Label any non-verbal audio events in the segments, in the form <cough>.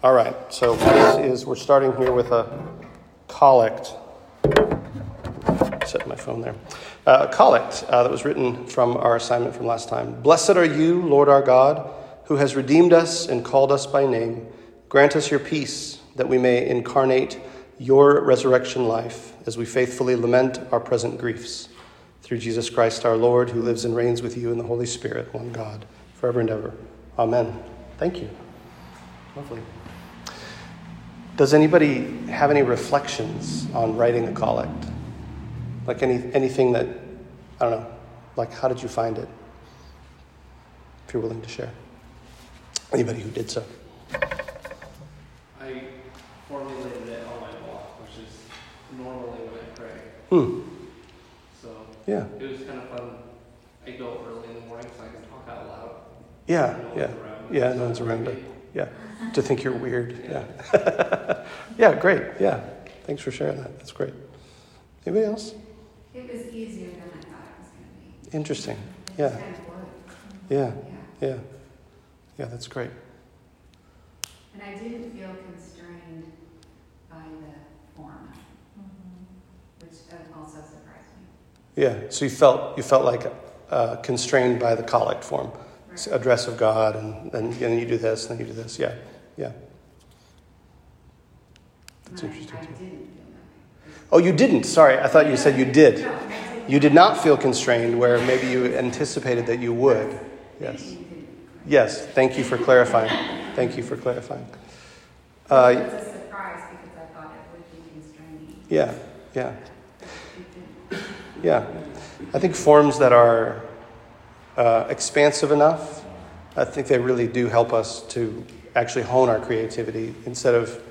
All right, so this is, we're starting here with a collect. Set my phone there. Uh, a collect uh, that was written from our assignment from last time. Blessed are you, Lord our God, who has redeemed us and called us by name. Grant us your peace, that we may incarnate your resurrection life as we faithfully lament our present griefs. Through Jesus Christ our Lord, who lives and reigns with you in the Holy Spirit, one God, forever and ever. Amen. Thank you. Lovely. Does anybody have any reflections on writing a collect? Like any anything that I don't know, like how did you find it? If you're willing to share. Anybody who did so. I formulated it on my walk, which is normally when I pray. Hmm. So Yeah. it was kind of fun. I go early in the morning so I can talk out loud. Yeah. Yeah. Yeah, no one's around great. Yeah. To think you're weird. Yeah. <laughs> yeah, great. Yeah. Thanks for sharing that. That's great. Anybody else? It was easier than I thought it was going to be. Interesting. It Yeah. kind of. Yeah. Yeah. Yeah. Yeah, that's great. And I didn't feel constrained by the form, which uh, also surprised me. Yeah. So you felt you felt like uh, constrained by the collect form, It's Right. Address of God, and then and you do this, and then you do this. Yeah. Yeah. That's interesting, too. didn't feel that. Oh, you didn't. Sorry, I thought you said you did. No, I didn't. You did not feel constrained, where maybe you anticipated that you would. Yes. Yes. Thank you for clarifying. Thank you for clarifying. Uh, was a surprise because I thought it would be constraining. yeah. Yeah. but it didn't. Yeah. I think forms that are uh, expansive enough, I think they really do help us to actually hone our creativity instead of,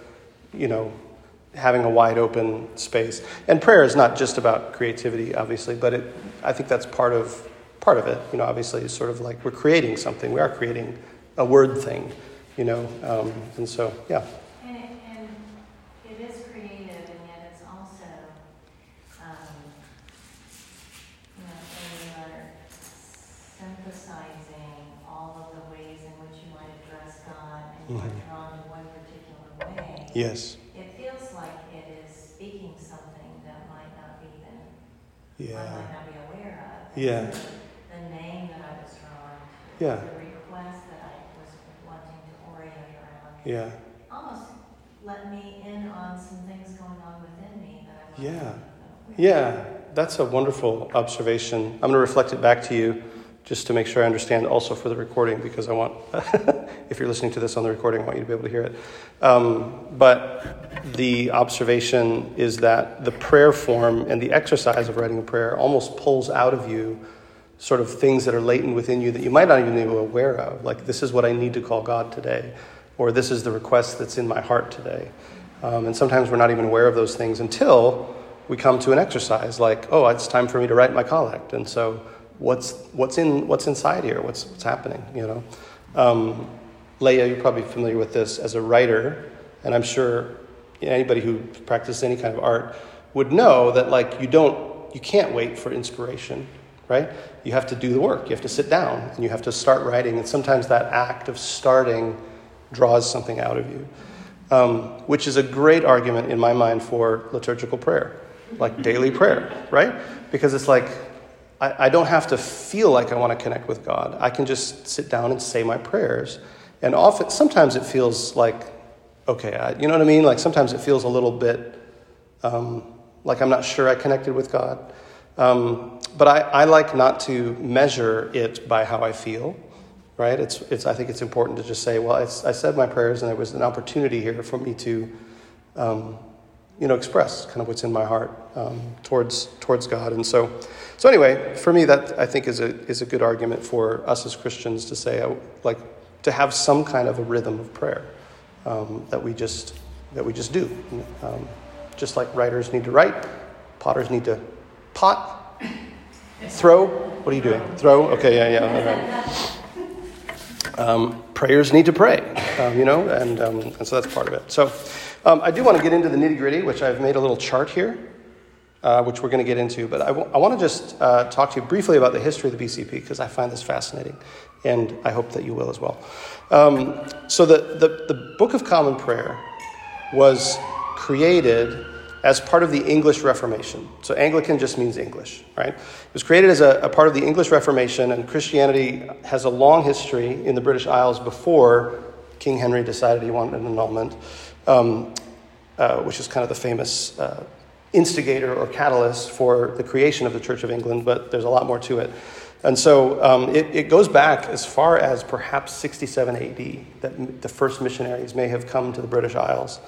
you know, having a wide open space. And prayer is not just about creativity, obviously, but it, I think that's part of part of it. You know, obviously, it's sort of like we're creating something. We are creating a word thing, you know, um, and so yeah. And it, and it is creative, and yet it's also, um, you know, when you are synthesizing all of the ways in which you might address God, and you are Mhm. drawn to one particular way. Yes. It feels like it is speaking something that might not even, I Yeah. I might not be aware of. Yeah. The name that I was drawn to. Yeah. The request that I was wanting to orient around Yeah. almost let me in on some things going on within me that I Yeah. Yeah, that's a wonderful observation. I'm going to reflect it back to you just to make sure I understand also for the recording because I want, <laughs> if you're listening to this on the recording, I want you to be able to hear it. Um, but the observation is that the prayer form and the exercise of writing a prayer almost pulls out of you sort of things that are latent within you that you might not even be aware of. Like, this is what I need to call God today, or this is the request that's in my heart today. Um, and sometimes we're not even aware of those things until we come to an exercise like, oh, it's time for me to write my collect. And so, what's, what's, in, what's inside here? What's, what's happening? You know? Um, Leah, you're probably familiar with this as a writer, and I'm sure anybody who practices any kind of art would know that like you don't you can't wait for inspiration right you have to do the work you have to sit down and you have to start writing and sometimes that act of starting draws something out of you um, which is a great argument in my mind for liturgical prayer like daily prayer right because it's like I, I don't have to feel like i want to connect with god i can just sit down and say my prayers and often sometimes it feels like okay, I, you know what I mean? Like sometimes it feels a little bit um, like I'm not sure I connected with God. Um, but I, I like not to measure it by how I feel, right? It's, it's, I think it's important to just say, well, it's, I said my prayers and there was an opportunity here for me to, um, you know, express kind of what's in my heart um, towards, towards God. And so, so anyway, for me, that I think is a, is a good argument for us as Christians to say, uh, like, to have some kind of a rhythm of prayer um, that we just that we just do. Um, just like writers need to write, potters need to pot, throw. What are you doing? Throw. Okay, yeah, yeah. Right. Um, prayers need to pray, um, you know, and um, and so that's part of it. So um, I do want to get into the nitty gritty, which I've made a little chart here. uh, which we're going to get into. But I, w- I want to just uh, talk to you briefly about the history of the BCP because I find this fascinating, and I hope that you will as well. Um, so, the, the, the Book of Common Prayer was created as part of the English Reformation. So, Anglican just means English, right? It was created as a, a part of the English Reformation, and Christianity has a long history in the British Isles before King Henry decided he wanted an annulment, um, uh, which is kind of the famous uh, instigator or catalyst for the creation of the Church of England, but there's a lot more to it. And so um, it, it, goes back as far as perhaps 67 AD that the first missionaries may have come to the British Isles.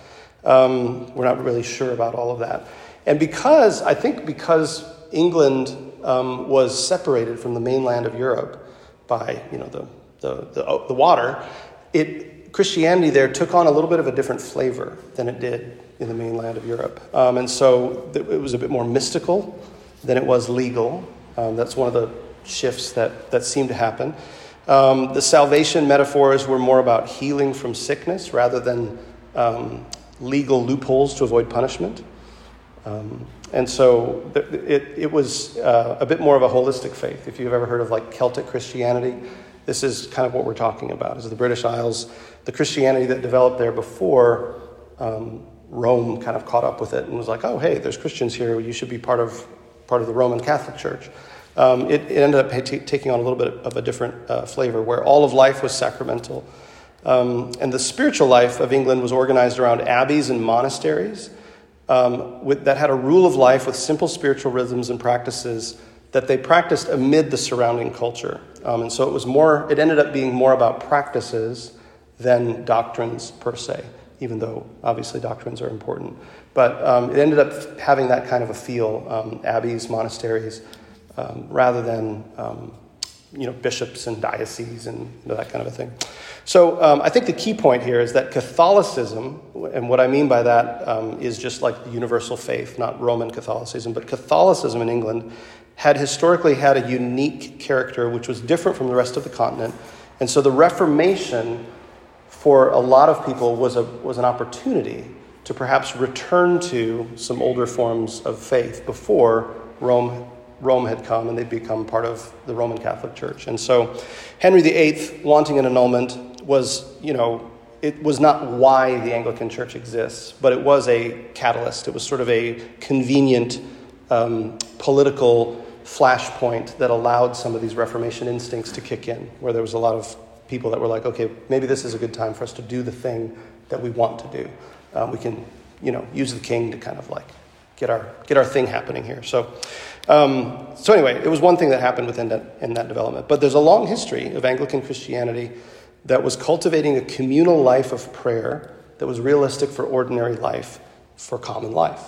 Um, we're not really sure about all of that. And because, I think, because England um, was separated from the mainland of Europe by, you know, the, the, the, the water, it, Christianity there took on a little bit of a different flavor than it did in the mainland of Europe. Um, and so it was a bit more mystical than it was legal. Um, that's one of the shifts that, that seemed to happen. Um, the salvation metaphors were more about healing from sickness rather than um, legal loopholes to avoid punishment. Um, and so it, it was uh, a bit more of a holistic faith. If you've ever heard of like Celtic Christianity, this is kind of what we're talking about. Is the British Isles, the Christianity that developed there before um, Rome kind of caught up with it and was like, oh, hey, there's Christians here. You should be part of part of the Roman Catholic Church. Um, it, it, ended up t- taking on a little bit of a different uh, flavor, where all of life was sacramental. Um, and the spiritual life of England was organized around abbeys and monasteries um, with, that had a rule of life with simple spiritual rhythms and practices that they practiced amid the surrounding culture. Um, and so it was more, it ended up being more about practices than doctrines per se even though obviously doctrines are important. But um, it ended up having that kind of a feel, um, abbeys, monasteries, um, rather than um, you know bishops and dioceses and you know, that kind of a thing. So um, I think the key point here is that Catholicism, and what I mean by that is just like the universal faith, not Roman Catholicism, but Catholicism in England had historically had a unique character which was different from the rest of the continent. And so the Reformation for a lot of people was, a, was an opportunity to perhaps return to some older forms of faith before Rome, Rome had come and they'd become part of the Roman Catholic Church. And so Henry VIII wanting an annulment was, you know, it was not why the Anglican Church exists, but it was a catalyst. It was sort of a convenient um, political flashpoint that allowed some of these Reformation instincts to kick in, where there was a lot of people that were like, okay, maybe this is a good time for us to do the thing that we want to do. Um, we can, you know, use the king to kind of like get our get our thing happening here. So, um, so anyway, it was one thing that happened within that in that development. But there's a long history of Anglican Christianity that was cultivating a communal life of prayer that was realistic for ordinary life, for common life.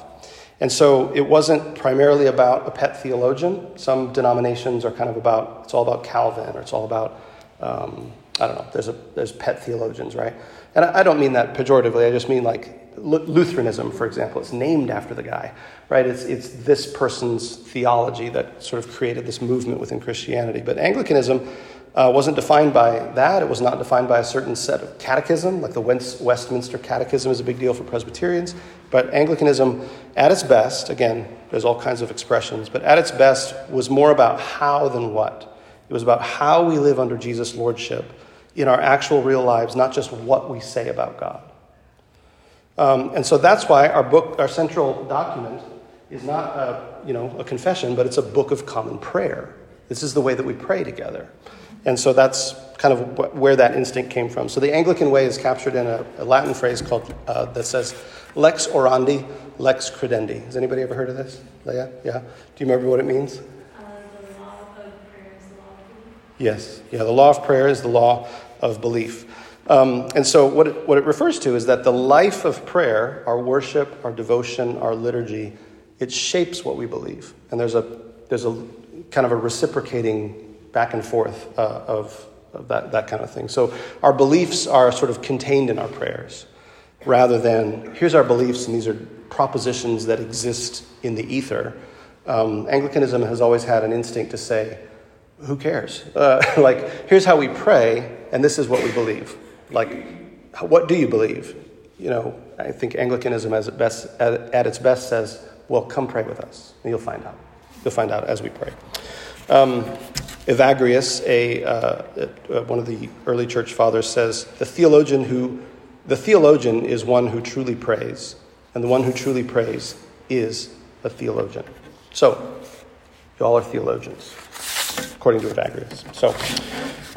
And so it wasn't primarily about a pet theologian. Some denominations are kind of about, it's all about Calvin or it's all about um, I don't know, there's, a, there's pet theologians, right? And I, don't mean that pejoratively, I just mean like Lutheranism, for example, it's named after the guy, right? It's, it's this person's theology that sort of created this movement within Christianity. But Anglicanism uh, wasn't defined by that. It was not defined by a certain set of catechism, like the Westminster Catechism is a big deal for Presbyterians. But Anglicanism, at its best, again, there's all kinds of expressions, but at its best was more about how than what. It was about how we live under Jesus' lordship in our actual real lives, not just what we say about God. Um, and so that's why our book, our central document, is not a, you know, a confession, but it's a book of common prayer. This is the way that we pray together. And so that's kind of where that instinct came from. So the Anglican way is captured in a, a Latin phrase called uh, that says "lex orandi, lex credendi." Has anybody ever heard of this? Leah? Yeah. Do you remember what it means? Yes, yeah, the law of prayer is the law of belief. Um, and so, what it, what it refers to is that the life of prayer, our worship, our devotion, our liturgy, it shapes what we believe. And there's a, there's a kind of a reciprocating back and forth uh, of, of that, that kind of thing. So, our beliefs are sort of contained in our prayers rather than here's our beliefs and these are propositions that exist in the ether. Um, Anglicanism has always had an instinct to say, who cares? Uh, <laughs> like, here's how we pray, and this is what we believe. Like, what do you believe? You know, I think Anglicanism, as it best, at, at its best, says Well, come pray with us, and you'll find out. You'll find out as we pray. Um, Evagrius, a, uh, one of the early church fathers, says the theologian who the theologian is one who truly prays, and the one who truly prays is a theologian. So, you all are theologians, according to Evagrius. So,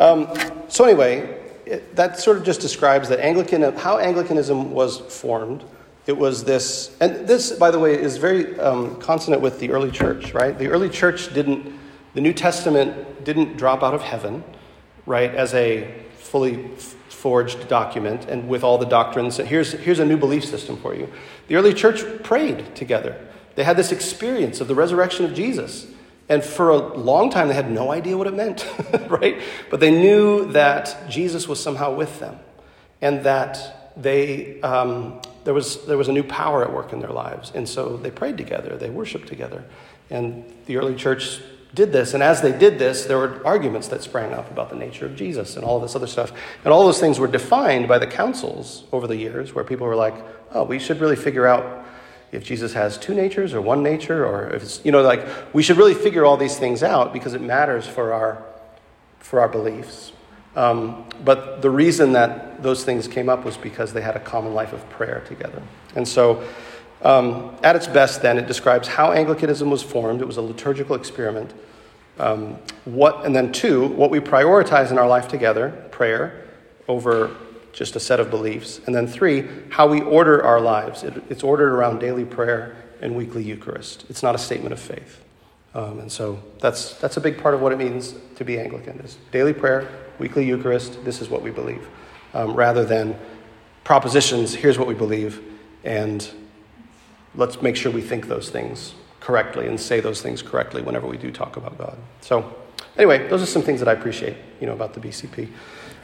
um, so anyway, it, that sort of just describes that Anglican, how Anglicanism was formed. It was this, and this, by the way, is very um, consonant with the early church, right? The early church didn't, the New Testament didn't drop out of heaven, right, as a fully forged document and with all the doctrines. Here's, here's a new belief system for you. The early church prayed together. They had this experience of the resurrection of Jesus. And for a long time, they had no idea what it meant, <laughs> right? But they knew that Jesus was somehow with them and that they, um, there, was, there was a new power at work in their lives. And so they prayed together, they worshiped together. And the early church did this. And as they did this, there were arguments that sprang up about the nature of Jesus and all this other stuff. And all those things were defined by the councils over the years, where people were like, oh, we should really figure out if Jesus has two natures or one nature, or if it's, you know, like, we should really figure all these things out because it matters for our, for our beliefs. Um, but the reason that those things came up was because they had a common life of prayer together. And so, um, at its best, then, it describes how Anglicanism was formed. It was a liturgical experiment. Um, what, and then, two, what we prioritize in our life together prayer over just a set of beliefs. And then three, how we order our lives. It, it's ordered around daily prayer and weekly Eucharist. It's not a statement of faith. Um, and so that's, that's a big part of what it means to be Anglican is daily prayer, weekly Eucharist, this is what we believe. Um, rather than propositions, here's what we believe, and let's make sure we think those things correctly and say those things correctly whenever we do talk about God. So anyway, those are some things that I appreciate, you know, about the BCP.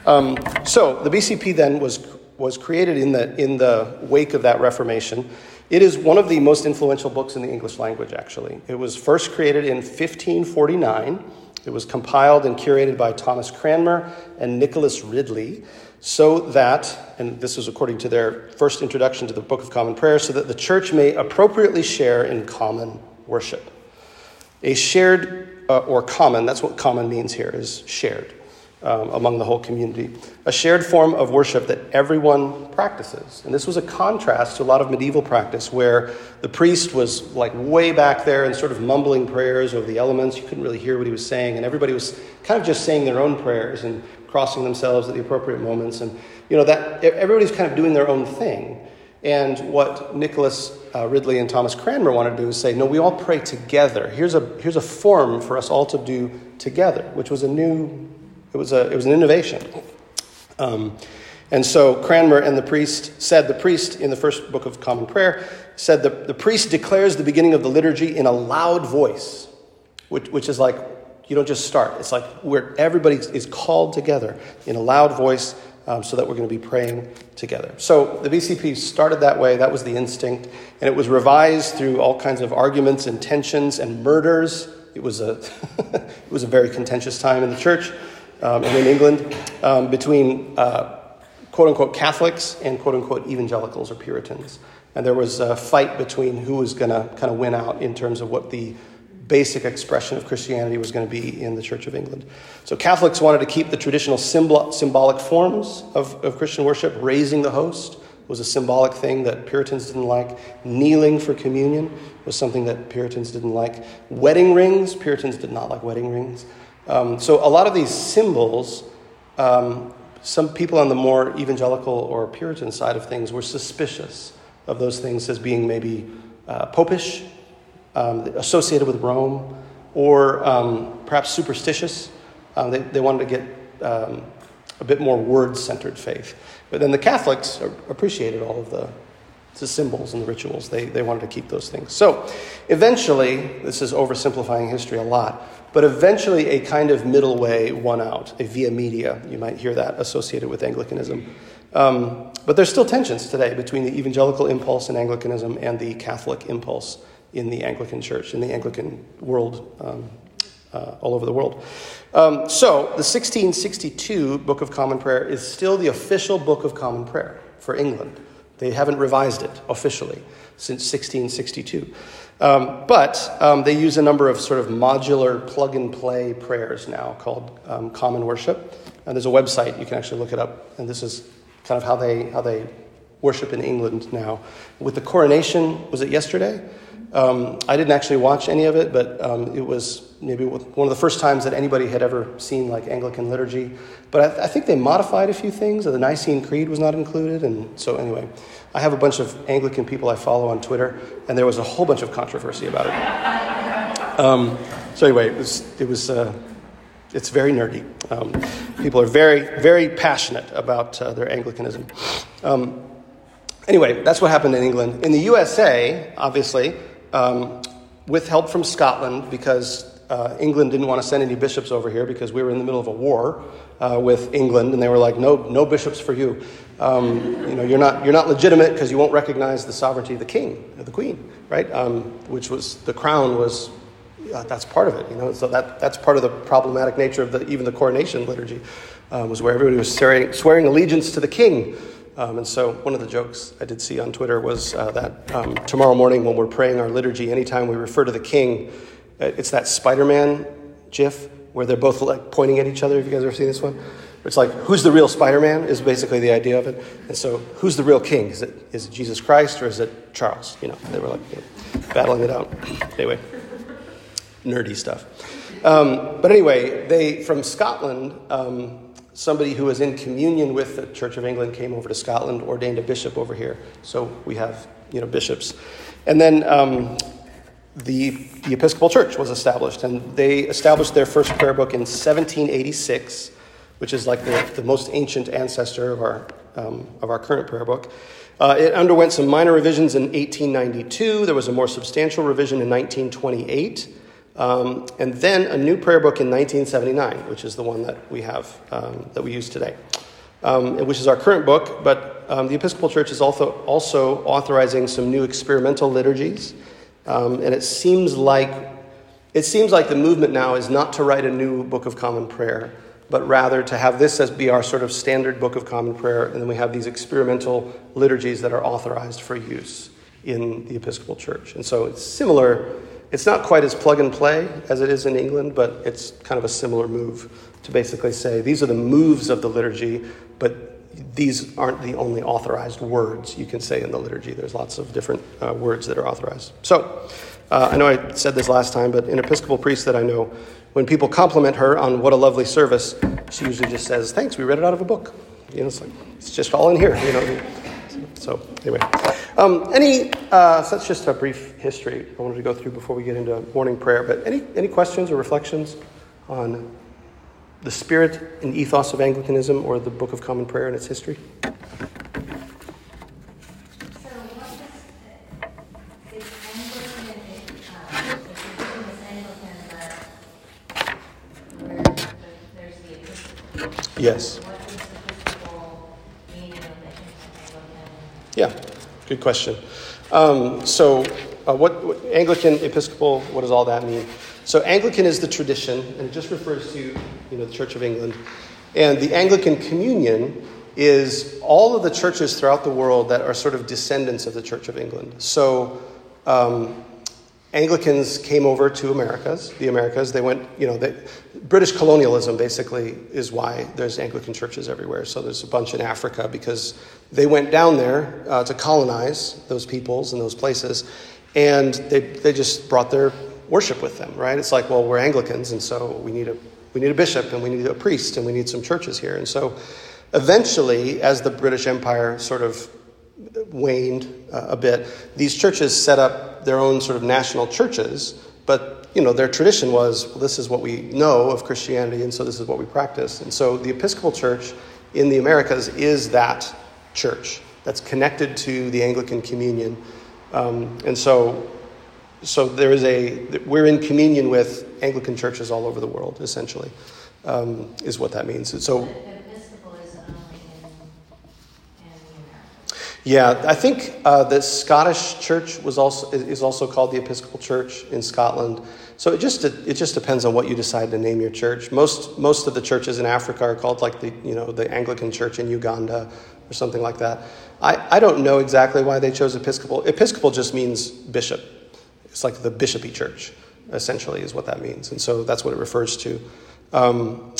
Um, so the BCP then was, was created in the, in the wake of that Reformation. It is one of the most influential books in the English language, actually. It was first created in 1549. It was compiled and curated by Thomas Cranmer and Nicholas Ridley, so that, and this was according to their first introduction to the Book of Common Prayer, so that the church may appropriately share in common worship. A shared uh, or common, that's what common means here, is shared um, among the whole community. A shared form of worship that everyone practices. And this was a contrast to a lot of medieval practice where the priest was like way back there and sort of mumbling prayers over the elements. You couldn't really hear what he was saying, and everybody was kind of just saying their own prayers and crossing themselves at the appropriate moments. And, you know, that everybody's kind of doing their own thing. And what Nicholas uh, Ridley and Thomas Cranmer wanted to do is say, no, we all pray together. Here's a, here's a form for us all to do together, which was a new it was, a, it was an innovation. Um, and so Cranmer and the priest said, the priest in the first book of Common Prayer said, the, the priest declares the beginning of the liturgy in a loud voice, which, which is like, you don't just start. It's like where everybody is called together in a loud voice um, so that we're going to be praying together. So the BCP started that way. That was the instinct. And it was revised through all kinds of arguments and tensions and murders. It was a, <laughs> it was a very contentious time in the church um, and in England um, between uh, quote unquote Catholics and quote unquote evangelicals or Puritans. And there was a fight between who was going to kind of win out in terms of what the basic expression of Christianity was going to be in the Church of England. So Catholics wanted to keep the traditional symbol, symbolic forms of, of Christian worship. Raising the host was a symbolic thing that Puritans didn't like. Kneeling for communion was something that Puritans didn't like. Wedding rings, Puritans did not like wedding rings. Um, so a lot of these symbols, um, some people on the more evangelical or Puritan side of things were suspicious of those things as being maybe uh, popish, um, associated with Rome, or um, perhaps superstitious. Um, they, they wanted to get um, a bit more word centered faith. But then the Catholics appreciated all of the, the symbols and the rituals. They, they wanted to keep those things. So eventually, this is oversimplifying history a lot, but eventually, a kind of middle way won out, a via media. You might hear that associated with Anglicanism. Um, but there's still tensions today between the evangelical impulse in Anglicanism and the Catholic impulse in the Anglican Church, in the Anglican world, um, uh, all over the world. Um, so, the 1662 Book of Common Prayer is still the official Book of Common Prayer for England. They haven't revised it officially since 1662. Um, but um, they use a number of sort of modular plug and play prayers now called um, Common Worship. And there's a website, you can actually look it up. And this is kind of how they, how they worship in England now. With the coronation, was it yesterday? Um, I didn't actually watch any of it, but um, it was maybe one of the first times that anybody had ever seen like Anglican liturgy. But I, I, think they modified a few things. The Nicene Creed was not included, and so anyway, I have a bunch of Anglican people I follow on Twitter, and there was a whole bunch of controversy about it. Um, so anyway, it was it was. Uh, it's very nerdy. Um, people are very, very passionate about uh, their Anglicanism. Um, anyway, that's what happened in England. In the USA, obviously, um, with help from Scotland, because uh, England didn't want to send any bishops over here because we were in the middle of a war uh, with England, and they were like, "No, no bishops for you. Um, you know, you're not you're not legitimate because you won't recognize the sovereignty of the king, of the queen, right? Um, which was the crown was uh, that's part of it. You know, so that that's part of the problematic nature of the, even the coronation liturgy um, was where everybody was swearing, swearing allegiance to the king. Um, and so, one of the jokes I did see on Twitter was uh, that um, tomorrow morning, when we're praying our liturgy, anytime we refer to the king, uh, it's that Spider Man gif where they're both like pointing at each other. Have you guys ever seen this one? It's like, who's the real Spider Man is basically the idea of it. And so, who's the real king? Is it, is it Jesus Christ or is it Charles? You know, they were like you know, battling it out. Anyway, nerdy stuff. Um, but anyway, they, from Scotland, um, somebody who was in communion with the Church of England came over to Scotland, ordained a bishop over here. So we have, you know, bishops. And then um, the, the Episcopal Church was established, and they established their first prayer book in 1786, which is like the, the most ancient ancestor of our, um, of our current prayer book. Uh, it underwent some minor revisions in 1892. There was a more substantial revision in 1928. Um, and then a new prayer book in 1979, which is the one that we have, um, that we use today, um, which is our current book. But um, the Episcopal Church is also, also authorizing some new experimental liturgies. Um, and it seems like it seems like the movement now is not to write a new book of common prayer, but rather to have this as be our sort of standard book of common prayer, and then we have these experimental liturgies that are authorized for use in the Episcopal Church. And so it's similar it's not quite as plug and play as it is in England, but it's kind of a similar move to basically say these are the moves of the liturgy, but these aren't the only authorized words you can say in the liturgy. There's lots of different uh, words that are authorized. So, uh, I know I said this last time, but an Episcopal priest that I know, when people compliment her on what a lovely service, she usually just says, Thanks, we read it out of a book. You know, it's like, it's just all in here, you know. So, anyway. Um, any, uh, so that's just a brief history I wanted to go through before we get into morning prayer. But any, any questions or reflections on the spirit and ethos of Anglicanism or the Book of Common Prayer and its history? Yes. Yeah, good question. Um, so, uh, what, what, Anglican, Episcopal, what does all that mean? So, Anglican is the tradition, and it just refers to you know the Church of England. And the Anglican Communion is all of the churches throughout the world that are sort of descendants of the Church of England. So, um, Anglicans came over to Americas, the Americas. They went, you know, they, British colonialism basically is why there's Anglican churches everywhere. So there's a bunch in Africa because they went down there uh, to colonize those peoples and those places, and they, they just brought their worship with them, right? It's like, well, we're Anglicans, and so we need a we need a bishop and we need a priest and we need some churches here. And so eventually, as the British Empire sort of waned uh, a bit, these churches set up their own sort of national churches, but you know, their tradition was well, this is what we know of Christianity, and so this is what we practice. And so the Episcopal Church in the Americas is that church that's connected to the Anglican Communion. Um, and so, so there is a, we're in communion with Anglican churches all over the world, essentially, um, is what that means. So, Yeah, I think uh, the Scottish Church was also is also called the Episcopal Church in Scotland. So it just it just depends on what you decide to name your church. Most most of the churches in Africa are called like the you know the Anglican Church in Uganda, or something like that. I, I don't know exactly why they chose Episcopal. Episcopal just means bishop. It's like the bishopy church, essentially, is what that means. And so that's what it refers to. Um,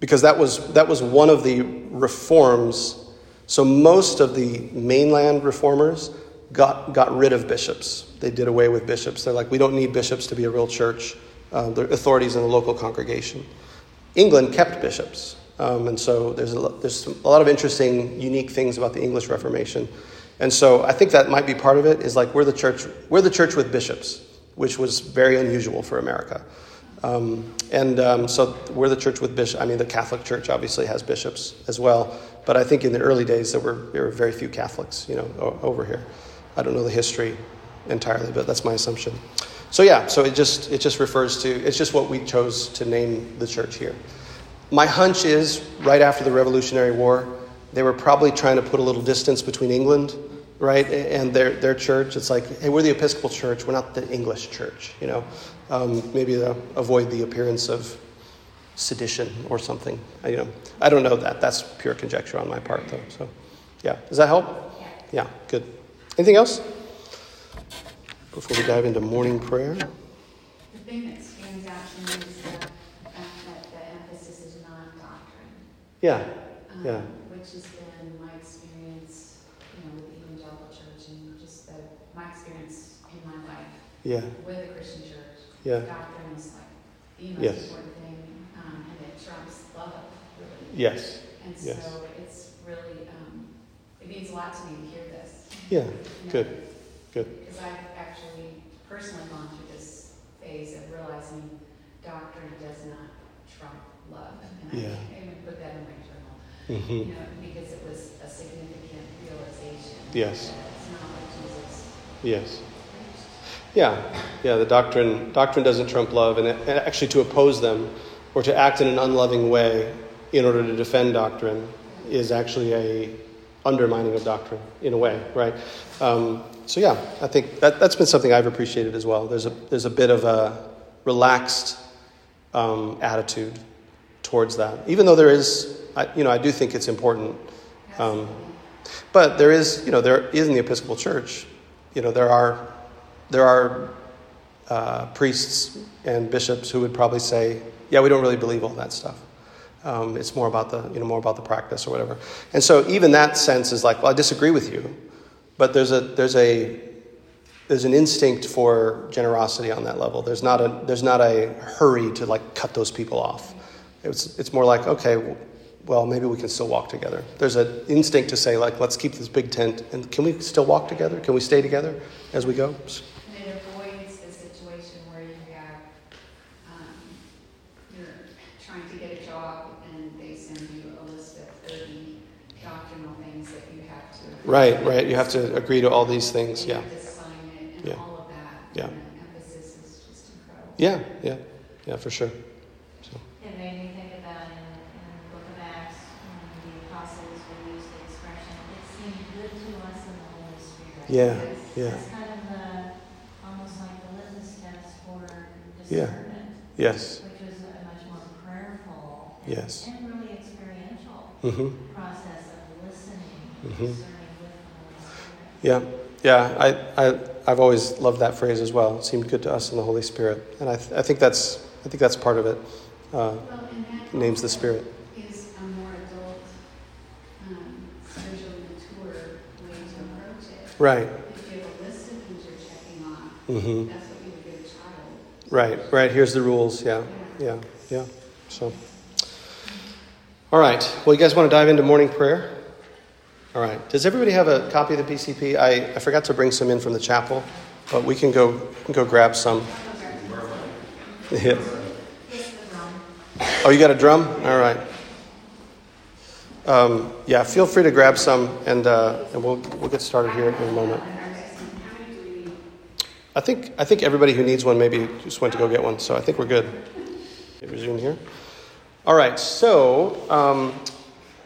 because that was, that was one of the reforms. So most of the mainland reformers got, got rid of bishops. They did away with bishops. They're like, we don't need bishops to be a real church. Uh, the authorities in the local congregation. England kept bishops. Um, and so there's, a, there's a lot of interesting, unique things about the English Reformation. And so I think that might be part of it, is like we're the church, we're the church with bishops, which was very unusual for America. Um, and um, so we're the church with bishops. I mean, the Catholic Church obviously has bishops as well. But I think in the early days there were, there were very few Catholics, you know, over here. I don't know the history entirely, but that's my assumption. So yeah, so it just it just refers to it's just what we chose to name the church here. My hunch is right after the Revolutionary War, they were probably trying to put a little distance between England, right, and their their church. It's like, hey, we're the Episcopal Church, we're not the English church, you know. Um, maybe to avoid the appearance of sedition or something. You know, I don't know that. That's pure conjecture on my part, though. So, yeah, does that help? Yeah. Yeah, good. Anything else? Before we dive into morning prayer? The thing that stands out to me is the fact that the emphasis is not doctrine. Yeah, um, Yeah. Which has been my experience, you know, with the evangelical church and just the, my experience in my life yeah, with the Christian church. yeah, Doctrine is like the most Yes. important thing, um, and it trumps love, really. Yes, And yes. so it's really, um, it means a lot to me to hear this. yeah, you know, good, good. Because I've actually personally gone through this phase of realizing doctrine does not trump love. And Yeah. I even put that in my journal, hmm you know, because it was a significant realization. Yes. It's not what Jesus Yes. Yeah, yeah. The doctrine doctrine doesn't trump love, and, and actually to oppose them or to act in an unloving way in order to defend doctrine is actually a undermining of doctrine in a way, right? Um, so yeah, I think that that's been something I've appreciated as well. There's a there's a bit of a relaxed um, attitude towards that, even though there is, I, you know, I do think it's important. Um, but there is, you know, there is in the Episcopal Church, you know, there are there are uh, priests and bishops who would probably say, "Yeah, we don't really believe all that stuff. Um, it's more about the you know more about the practice or whatever." And so even that sense is like, "Well, I disagree with you," but there's a there's a there's an instinct for generosity on that level. There's not a there's not a hurry to like cut those people off. It's it's more like okay, well maybe we can still walk together. There's an instinct to say like let's keep this big tent and can we still walk together? Can we stay together as we go? And it avoids the situation where you have, um, you're trying to get a job and they send you a list of thirty doctrinal things that you have to. Right, right. You have to agree to all these things. Yeah, have to sign it and Yeah. all of that. Yeah. And the emphasis is just incredible. yeah, yeah, yeah, for sure. So, It made me think about in, in the book of Acts, when the apostles would use the expression, it seemed good to us in the Holy Spirit. yeah, Yes. yeah, It's kind of the, almost like the litmus test for Yeah. discernment, yes, which was a much more prayerful and, Yes. and really experiential hmm process of listening and Mhm. discerning with the Holy Spirit. Yeah, yeah. I, I, I've always loved that phrase as well. It seemed good to us in the Holy Spirit, and I, th- I think that's, I think that's part of it. Uh, Well, names the Spirit. Is a more adult, um, spiritually mature way to approach it. Right. If you have a list of things you're checking off, that's what you would give a child. Right, right. Here's the rules. Yeah, yeah, yeah. So, all right. Well, you guys want to dive into morning prayer? All right. Does everybody have a copy of the BCP? I, I forgot to bring some in from the chapel, but we can go go grab some. <laughs> Yeah. Oh, you got a drum? All right. Um, yeah, feel free to grab some, and uh, and we'll we'll get started here in a moment. I think I think everybody who needs one maybe just went to go get one, so I think we're good. Resume here. All right, so um,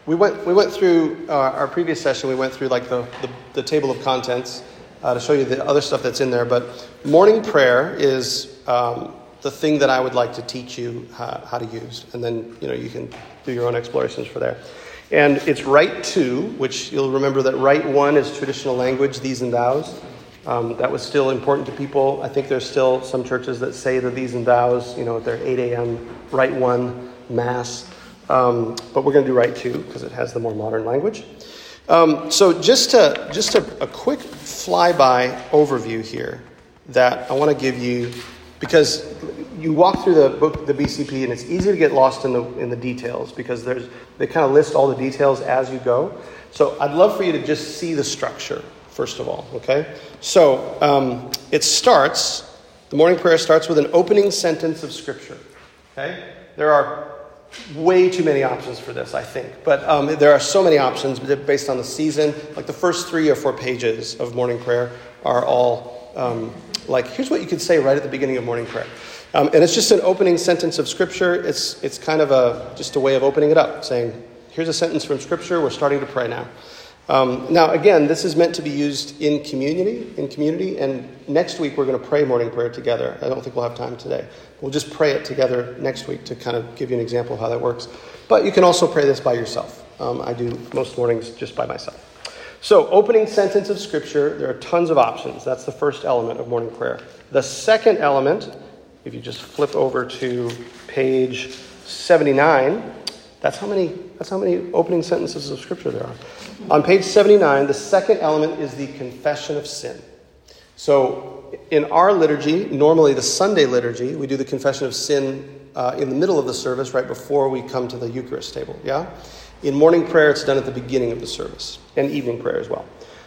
we went we went through uh, our previous session. We went through like the the, the table of contents uh, to show you the other stuff that's in there. But morning prayer is um, the thing that I would like to teach you how, to use, and then you know you can do your own explorations for there. And it's Rite 2, which you'll remember that Rite 1 is traditional language, thees and thous. Um, that was still important to people. I think there's still some churches that say the thees and thous, you know, at their 8 a.m. Rite 1 Mass. Um, but we're going to do Rite 2 because it has the more modern language. Um, so just to, just a, a quick flyby overview here that I want to give you because you walk through the book, the BCP, and it's easy to get lost in the in the details because there's they kind of list all the details as you go. So I'd love for you to just see the structure first of all. Okay, so um, it starts. The morning prayer starts with an opening sentence of Scripture. Okay, there are way too many options for this, I think, but um, there are so many options based on the season. Like the first three or four pages of morning prayer are all um, like, here's what you could say right at the beginning of morning prayer. Um, and it's just an opening sentence of Scripture. It's, it's kind of a, just a way of opening it up, saying, here's a sentence from Scripture. We're starting to pray now. Um, now, again, this is meant to be used in community, in community, and next week we're going to pray morning prayer together. I don't think we'll have time today. We'll just pray it together next week to kind of give you an example of how that works. But you can also pray this by yourself. Um, I do most mornings just by myself. So, opening sentence of Scripture, there are tons of options. That's the first element of morning prayer. The second element, if you just flip over to page 79, that's how many, that's how many opening sentences of Scripture there are. On page 79, the second element is the confession of sin. So, in our liturgy, normally the Sunday liturgy, we do the confession of sin uh, in the middle of the service, right before we come to the Eucharist table. Yeah? In morning prayer, it's done at the beginning of the service, and evening prayer as well.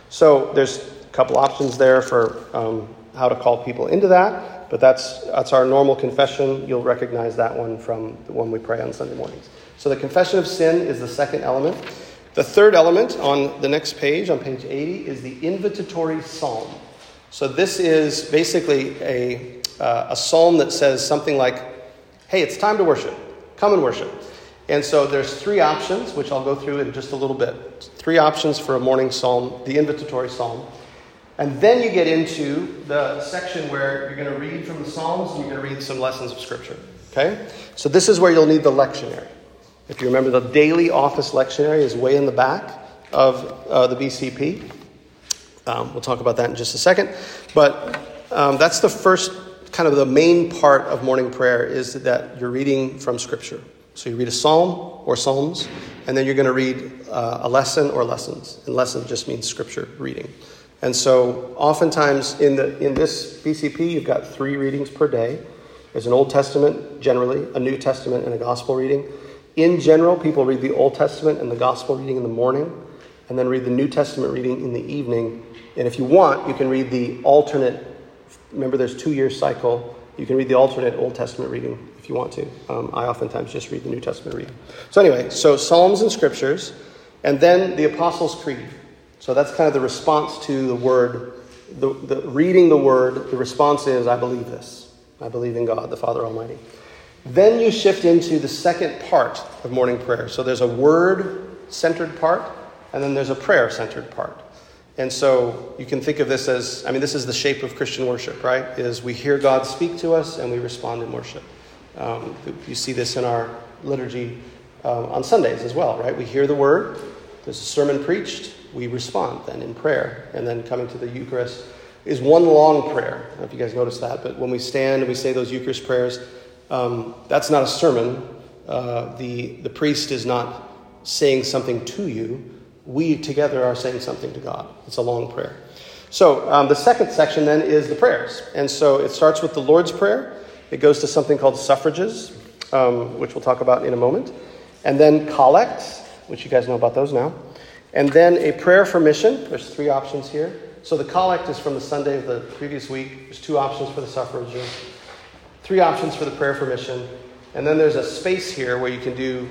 So there's a couple options there for um, how to call people into that, but that's, that's our normal confession. You'll recognize that one from the one we pray on Sunday mornings. So the confession of sin is the second element. The third element on the next page, on page 80, is the invitatory psalm. So this is basically a, uh, a psalm that says something like, hey, it's time to worship. Come and worship. And so there's three options, which I'll go through in just a little bit. Three options for a morning psalm, the invitatory psalm. And then you get into the section where you're going to read from the Psalms and you're going to read some lessons of Scripture. Okay? So this is where you'll need the lectionary. If you remember, the daily office lectionary is way in the back of uh, the BCP. Um, we'll talk about that in just a second. But um, that's the first, kind of the main part of morning prayer is that you're reading from Scripture. So you read a psalm or psalms, and then you're going to read uh, a lesson or lessons. And lesson just means scripture reading. And so oftentimes in, the, in this BCP, you've got three readings per day. There's an Old Testament, generally, a New Testament, and a Gospel reading. In general, people read the Old Testament and the Gospel reading in the morning, and then read the New Testament reading in the evening. And if you want, you can read the alternate, remember there's two year cycle, you can read the alternate Old Testament reading if you want to. Um, I oftentimes just read the New Testament reading. So, anyway, so Psalms and Scriptures, and then the Apostles' Creed. So, that's kind of the response to the Word. The, the, reading the Word, the response is, I believe this. I believe in God, the Father Almighty. Then you shift into the second part of morning prayer. So, there's a word centered part, and then there's a prayer centered part. And so you can think of this as I mean, this is the shape of Christian worship, right? Is we hear God speak to us and we respond in worship. Um, you see this in our liturgy um, on Sundays as well, right? We hear the word, there's a sermon preached, we respond then in prayer. And then coming to the Eucharist is one long prayer. I don't know if you guys notice that, but when we stand and we say those Eucharist prayers, um, that's not a sermon. Uh, the, the priest is not saying something to you. We together are saying something to God. It's a long prayer. So um, the second section then is the prayers. And so it starts with the Lord's Prayer. It goes to something called suffrages, um, which we'll talk about in a moment. And then collects, which you guys know about those now. And then a prayer for mission. There's three options here. So the collect is from the Sunday of the previous week. There's two options for the suffrages, three options for the prayer for mission. And then there's a space here where you can do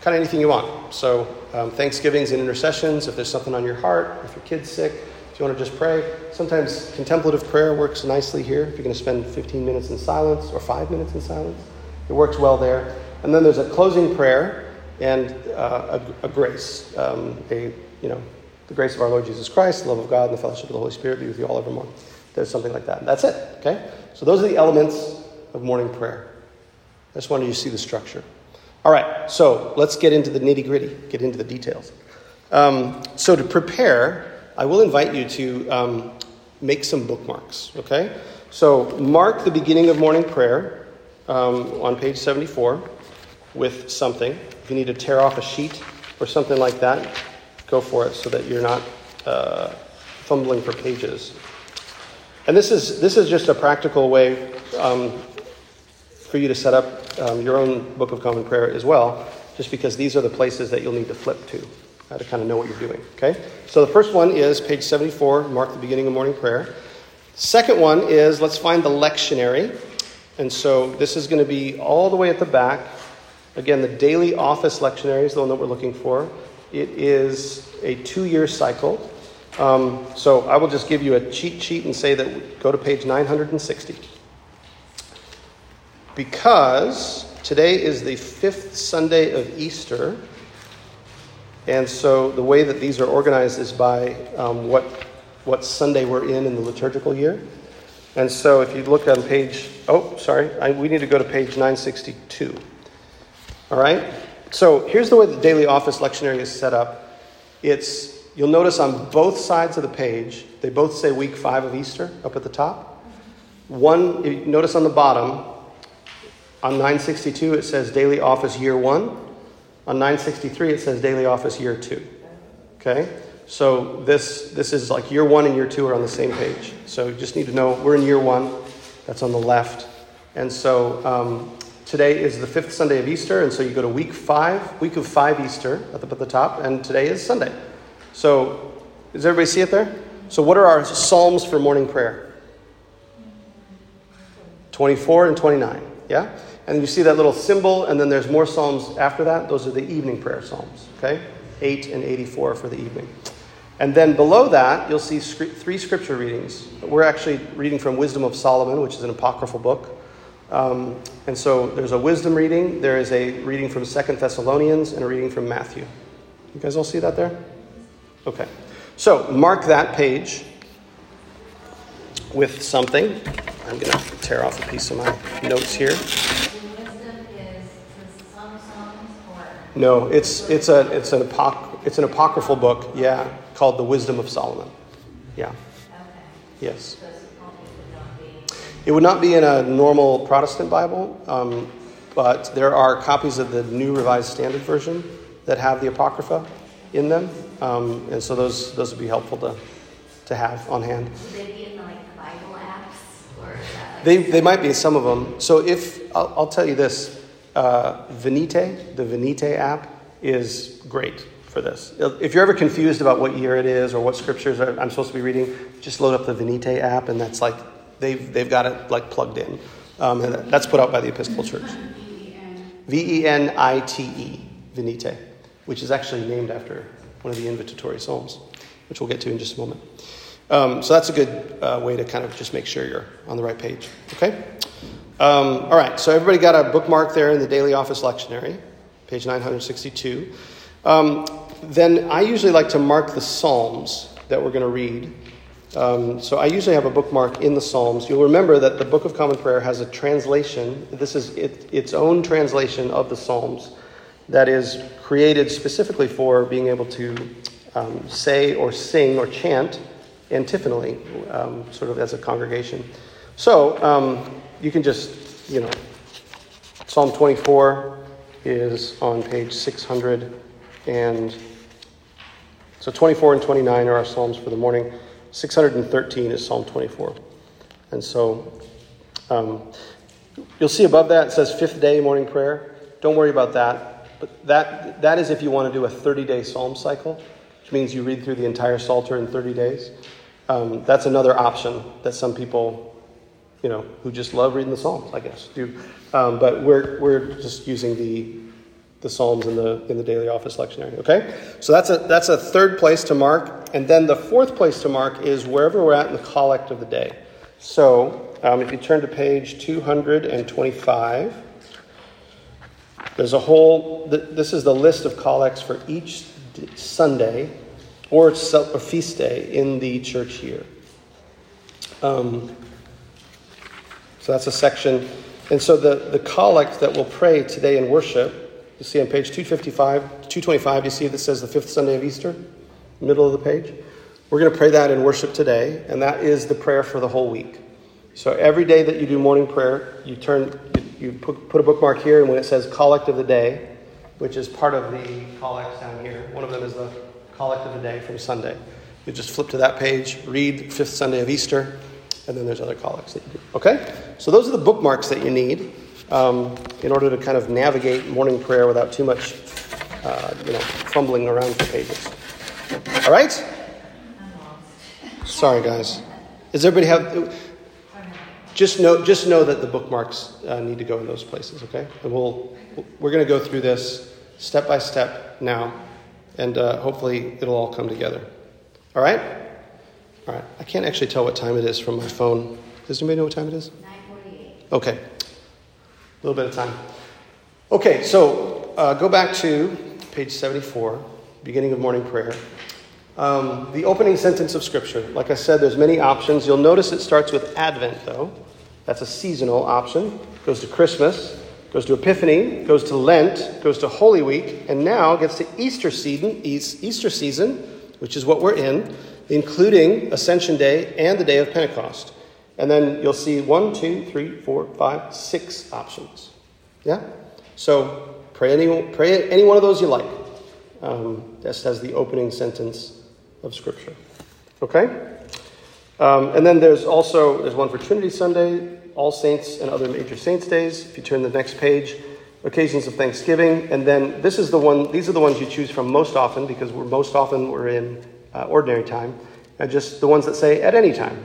kind of anything you want. So um, thanksgivings and intercessions, if there's something on your heart, if your kid's sick, if you want to just pray, sometimes contemplative prayer works nicely here. If you're going to spend 15 minutes in silence or five minutes in silence, it works well there. And then there's a closing prayer and uh, a, a, grace, um, a you know, the grace of our Lord Jesus Christ, the love of God, and the fellowship of the Holy Spirit be with you all evermore. There's something like that. That's it. Okay. So those are the elements of morning prayer. I just wanted you to see the structure. All right, so let's get into the nitty gritty, get into the details. Um, so, to prepare, I will invite you to um, make some bookmarks, okay? So, mark the beginning of morning prayer um, on page 74 with something. If you need to tear off a sheet or something like that, go for it so that you're not uh, fumbling for pages. And this is, this is just a practical way um, for you to set up um, your own Book of Common Prayer as well, just because these are the places that you'll need to flip to uh, to kind of know what you're doing. Okay? So the first one is page 74, mark the beginning of morning prayer. Second one is let's find the lectionary. And so this is going to be all the way at the back. Again, the daily office lectionary is the one that we're looking for. It is a two year cycle. Um, so I will just give you a cheat sheet and say that go to page 960. Because today is the fifth Sunday of Easter, and so the way that these are organized is by um, what, what Sunday we're in in the liturgical year. And so if you look on page, oh, sorry, I, we need to go to page 962. All right? So here's the way the daily office lectionary is set up. It's, you'll notice on both sides of the page, they both say week five of Easter up at the top. One, notice on the bottom, on 962, it says daily office year one. On 963, it says daily office year two. Okay? So this, this is like year one and year two are on the same page. So you just need to know we're in year one. That's on the left. And so um, today is the fifth Sunday of Easter. And so you go to week five, week of five Easter at the, at the top. And today is Sunday. So does everybody see it there? So what are our Psalms for morning prayer? 24 and 29. Yeah? And you see that little symbol, and then there's more psalms after that. Those are the evening prayer psalms, okay? 8 and 84 for the evening. And then below that, you'll see three scripture readings. We're actually reading from Wisdom of Solomon, which is an apocryphal book. Um, and so there's a wisdom reading, there is a reading from Second Thessalonians, and a reading from Matthew. You guys all see that there? Okay. So mark that page with something. I'm going to tear off a piece of my notes here. No, it's it's a it's an apoc- it's an apocryphal book, yeah, called the Wisdom of Solomon. Yeah. Okay. Yes. It would not be in a normal Protestant Bible, um, but there are copies of the New Revised Standard Version that have the Apocrypha in them, um, and so those those would be helpful to to have on hand. Would they be in like the Bible apps, or like they they might be some of them. So if I'll, I'll tell you this, uh, Venite, the Venite app, is great for this. If you're ever confused about what year it is or what scriptures I'm supposed to be reading, just load up the Venite app, and that's like they've they've got it like plugged in, um, and that's put out by the Episcopal Church. V e n i t e, Venite, which is actually named after one of the invitatory psalms, which we'll get to in just a moment. Um, so that's a good uh, way to kind of just make sure you're on the right page. Okay. Um, all right, so everybody got a bookmark there in the Daily Office Lectionary, page 962. Um, then I usually like to mark the Psalms that we're going to read. Um, so I usually have a bookmark in the Psalms. You'll remember that the Book of Common Prayer has a translation. This is it, its own translation of the Psalms that is created specifically for being able to um, say or sing or chant antiphonally, um, sort of as a congregation. So um, you can just, you know, Psalm 24 is on page 600, and so 24 and 29 are our Psalms for the morning. 613 is Psalm 24. And so um, you'll see above that it says fifth day morning prayer. Don't worry about that. But that, that is if you want to do a 30 day psalm cycle, which means you read through the entire Psalter in 30 days. Um, that's another option that some people you know, who just love reading the Psalms, I guess, do. Um, but we're, we're just using the, the Psalms in the, in the daily office lectionary, okay? So that's a, that's a third place to mark. And then the fourth place to mark is wherever we're at in the collect of the day. So um, if you turn to page 225, there's a whole, this is the list of collects for each Sunday or, or feast day in the church year. Um, so that's a section. And so the, the collect that we'll pray today in worship You see on page 255, 225, you see that says the fifth Sunday of Easter, middle of the page. We're going to pray that in worship today, and that is the prayer for the whole week. So every day that you do morning prayer, you turn, you, you put, put a bookmark here, and when it says collect of the day, which is part of the collects down here, one of them is the collect of the day from Sunday. You just flip to that page, read fifth Sunday of Easter, and then there's other collects that you do. Okay? So those are the bookmarks that you need um, in order to kind of navigate morning prayer without too much, uh, you know, fumbling around the pages. All right? Sorry, guys. Does everybody have? Just know, just know that the bookmarks uh, need to go in those places. Okay, and we'll we're going to go through this step by step now, and uh, hopefully it'll all come together. All right. All right. I can't actually tell what time it is from my phone. Does anybody know what time it is? Nine forty-eight. Okay. A little bit of time. Okay, so uh, go back to page 74, beginning of morning prayer. Um, the opening sentence of Scripture. Like I said, there's many options. You'll notice it starts with Advent, though. That's a seasonal option. Goes to Christmas, goes to Epiphany, goes to Lent, goes to Holy Week, and now gets to Easter season, Easter season, which is what we're in, including Ascension Day and the day of Pentecost. And then you'll see one, two, three, four, five, six options. Yeah? So pray any, pray any one of those you like. Um, just as the opening sentence of Scripture. Okay? Um, and then there's also there's one for Trinity Sunday, All Saints and other major saints days. If you turn the next page, occasions of Thanksgiving, and then this is the one. These are the ones you choose from most often because we're most often we're in uh, ordinary time, and just the ones that say at any time.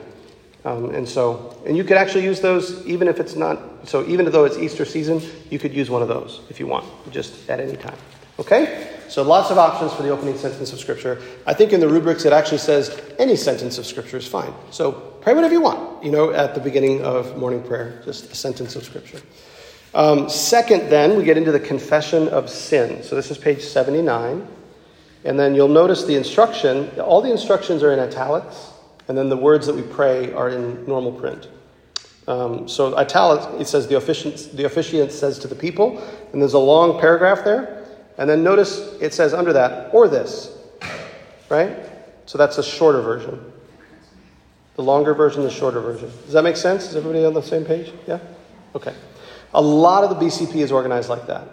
Um, and so, and you could actually use those even if it's not. So even though it's Easter season, you could use one of those if you want, just at any time. Okay? So lots of options for the opening sentence of Scripture. I think in the rubrics it actually says any sentence of Scripture is fine. So pray whatever you want, you know, at the beginning of morning prayer, just a sentence of Scripture. Um, second, then, we get into the confession of sin. So this is page 79. And then you'll notice the instruction, all the instructions are in italics, and then the words that we pray are in normal print. Um, so italics, it says the officiant, the officiant says to the people, and there's a long paragraph there. And then notice it says under that, or this, right? So that's a shorter version. The longer version, the shorter version. Does that make sense? Is everybody on the same page? Yeah? Okay. A lot of the BCP is organized like that.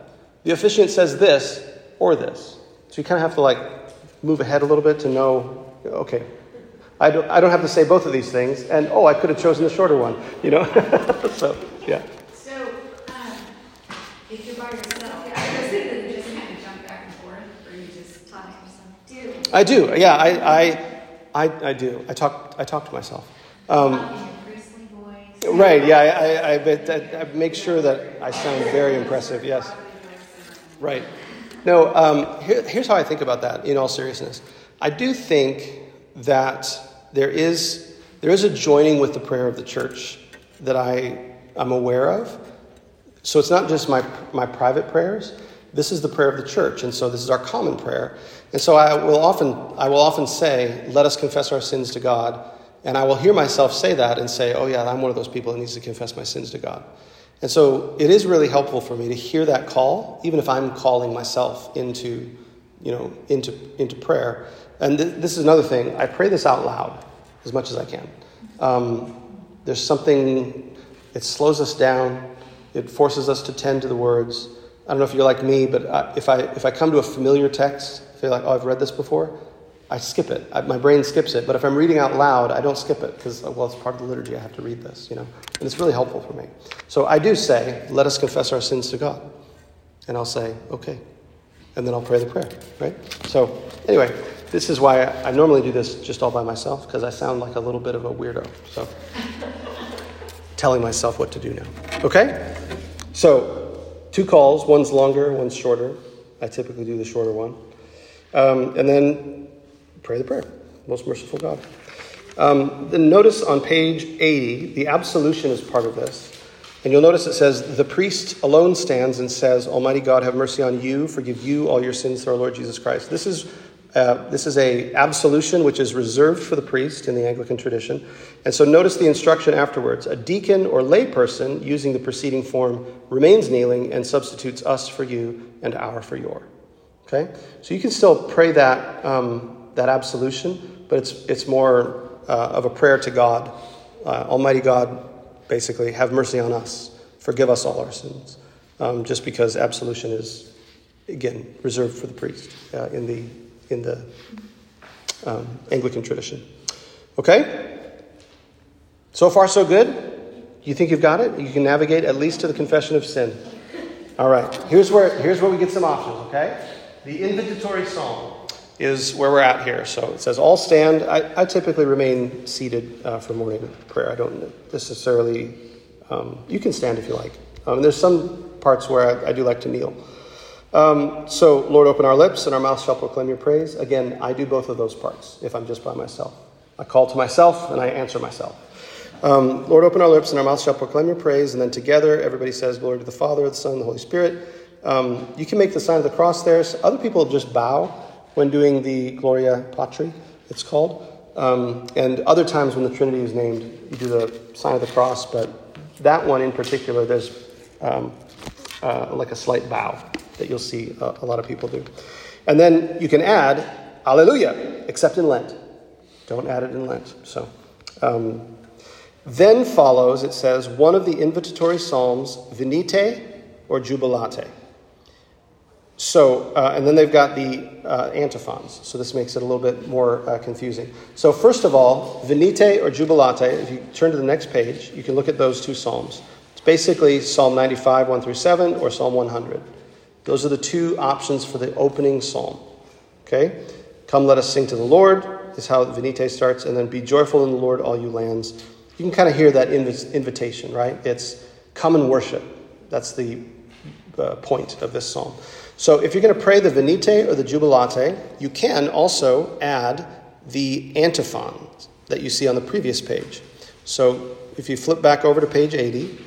The officiant says this or this. So you kind of have to like move ahead a little bit to know, okay, I don't, I don't have to say both of these things, and oh, I could have chosen the shorter one, you know? <laughs> so, yeah. So, um, if you're by yourself, I was thinking that you just kind of jump back and forth, or you just talk to yourself. Do. I do. Yeah, I, I, I, I do. I talk, I talk to myself. Um, Talk in your priestly voice. right. Yeah. I, I, I, I make sure that I sound very impressive. Yes. Right. No. Um, here, here's how I think about that. In all seriousness, I do think that there is there is a joining with the prayer of the church that I I'm aware of. So it's not just my my private prayers. This is the prayer of the church, and so this is our common prayer. And so I will often I will often say, "Let us confess our sins to God." And I will hear myself say that and say, "Oh yeah, I'm one of those people that needs to confess my sins to God." And so it is really helpful for me to hear that call, even if I'm calling myself into, you know, into into prayer. And th- this is another thing. I pray this out loud as much as I can. Um, there's something. It slows us down. It forces us to tend to the words. I don't know if you're like me, but I, if I if I come to a familiar text, feel like, oh, I've read this before. I skip it. I, my brain skips it. But if I'm reading out loud, I don't skip it because, well, it's part of the liturgy. I have to read this, you know. And it's really helpful for me. So I do say, let us confess our sins to God. And I'll say, okay. And then I'll pray the prayer, right? So, anyway, this is why I, I normally do this just all by myself because I sound like a little bit of a weirdo. So, <laughs> telling myself what to do now. Okay? So, two calls. One's longer, one's shorter. I typically do the shorter one. Um, and then pray the prayer. Most merciful God. Um, then notice on page 80, the absolution is part of this. And you'll notice it says, The priest alone stands and says, Almighty God, have mercy on you, forgive you all your sins through our Lord Jesus Christ. This is Uh, this is a absolution which is reserved for the priest in the Anglican tradition. And so notice the instruction afterwards. A deacon or layperson using the preceding form remains kneeling and substitutes us for you and our for your. Okay? So you can still pray that, um, that absolution, but it's, it's more uh, of a prayer to God. Uh, Almighty God, basically, have mercy on us. Forgive us all our sins. Um, just because absolution is, again, reserved for the priest uh, in the in the um, Anglican tradition. Okay? So far, so good? You think you've got it? You can navigate at least to the confession of sin. All right. Here's where, here's where we get some options, okay? The invitatory psalm is where we're at here. So it says, All stand. I, I typically remain seated uh, for morning prayer. I don't necessarily, um, you can stand if you like. Um, there's some parts where I, I do like to kneel. Um, so, Lord, open our lips and our mouths shall proclaim your praise. Again, I do both of those parts if I'm just by myself. I call to myself and I answer myself. Um, Lord, open our lips and our mouths shall proclaim your praise. And then together, everybody says, Glory to the Father, the Son, the Holy Spirit. Um, you can make the sign of the cross there. So other people just bow when doing the Gloria Patri, it's called. Um, and other times when the Trinity is named, you do the sign of the cross. But that one in particular, there's um, uh, like a slight bow that you'll see a, a lot of people do. And then you can add Alleluia, except in Lent. Don't add it in Lent. So, um, then follows, it says, one of the invitatory psalms, Venite or Jubilate. So, uh, and then they've got the uh, antiphons. So this makes it a little bit more uh, confusing. So, first of all, Venite or Jubilate, if you turn to the next page, you can look at those two psalms. It's basically Psalm 95, 1 through 7, or Psalm 100. Those are the two options for the opening psalm. Okay? Come, let us sing to the Lord, is how Venite starts, and then be joyful in the Lord, all you lands. You can kind of hear that inv- invitation, right? It's come and worship. That's the uh, point of this psalm. So if you're going to pray the Venite or the Jubilate, you can also add the antiphons that you see on the previous page. So if you flip back over to page 80, it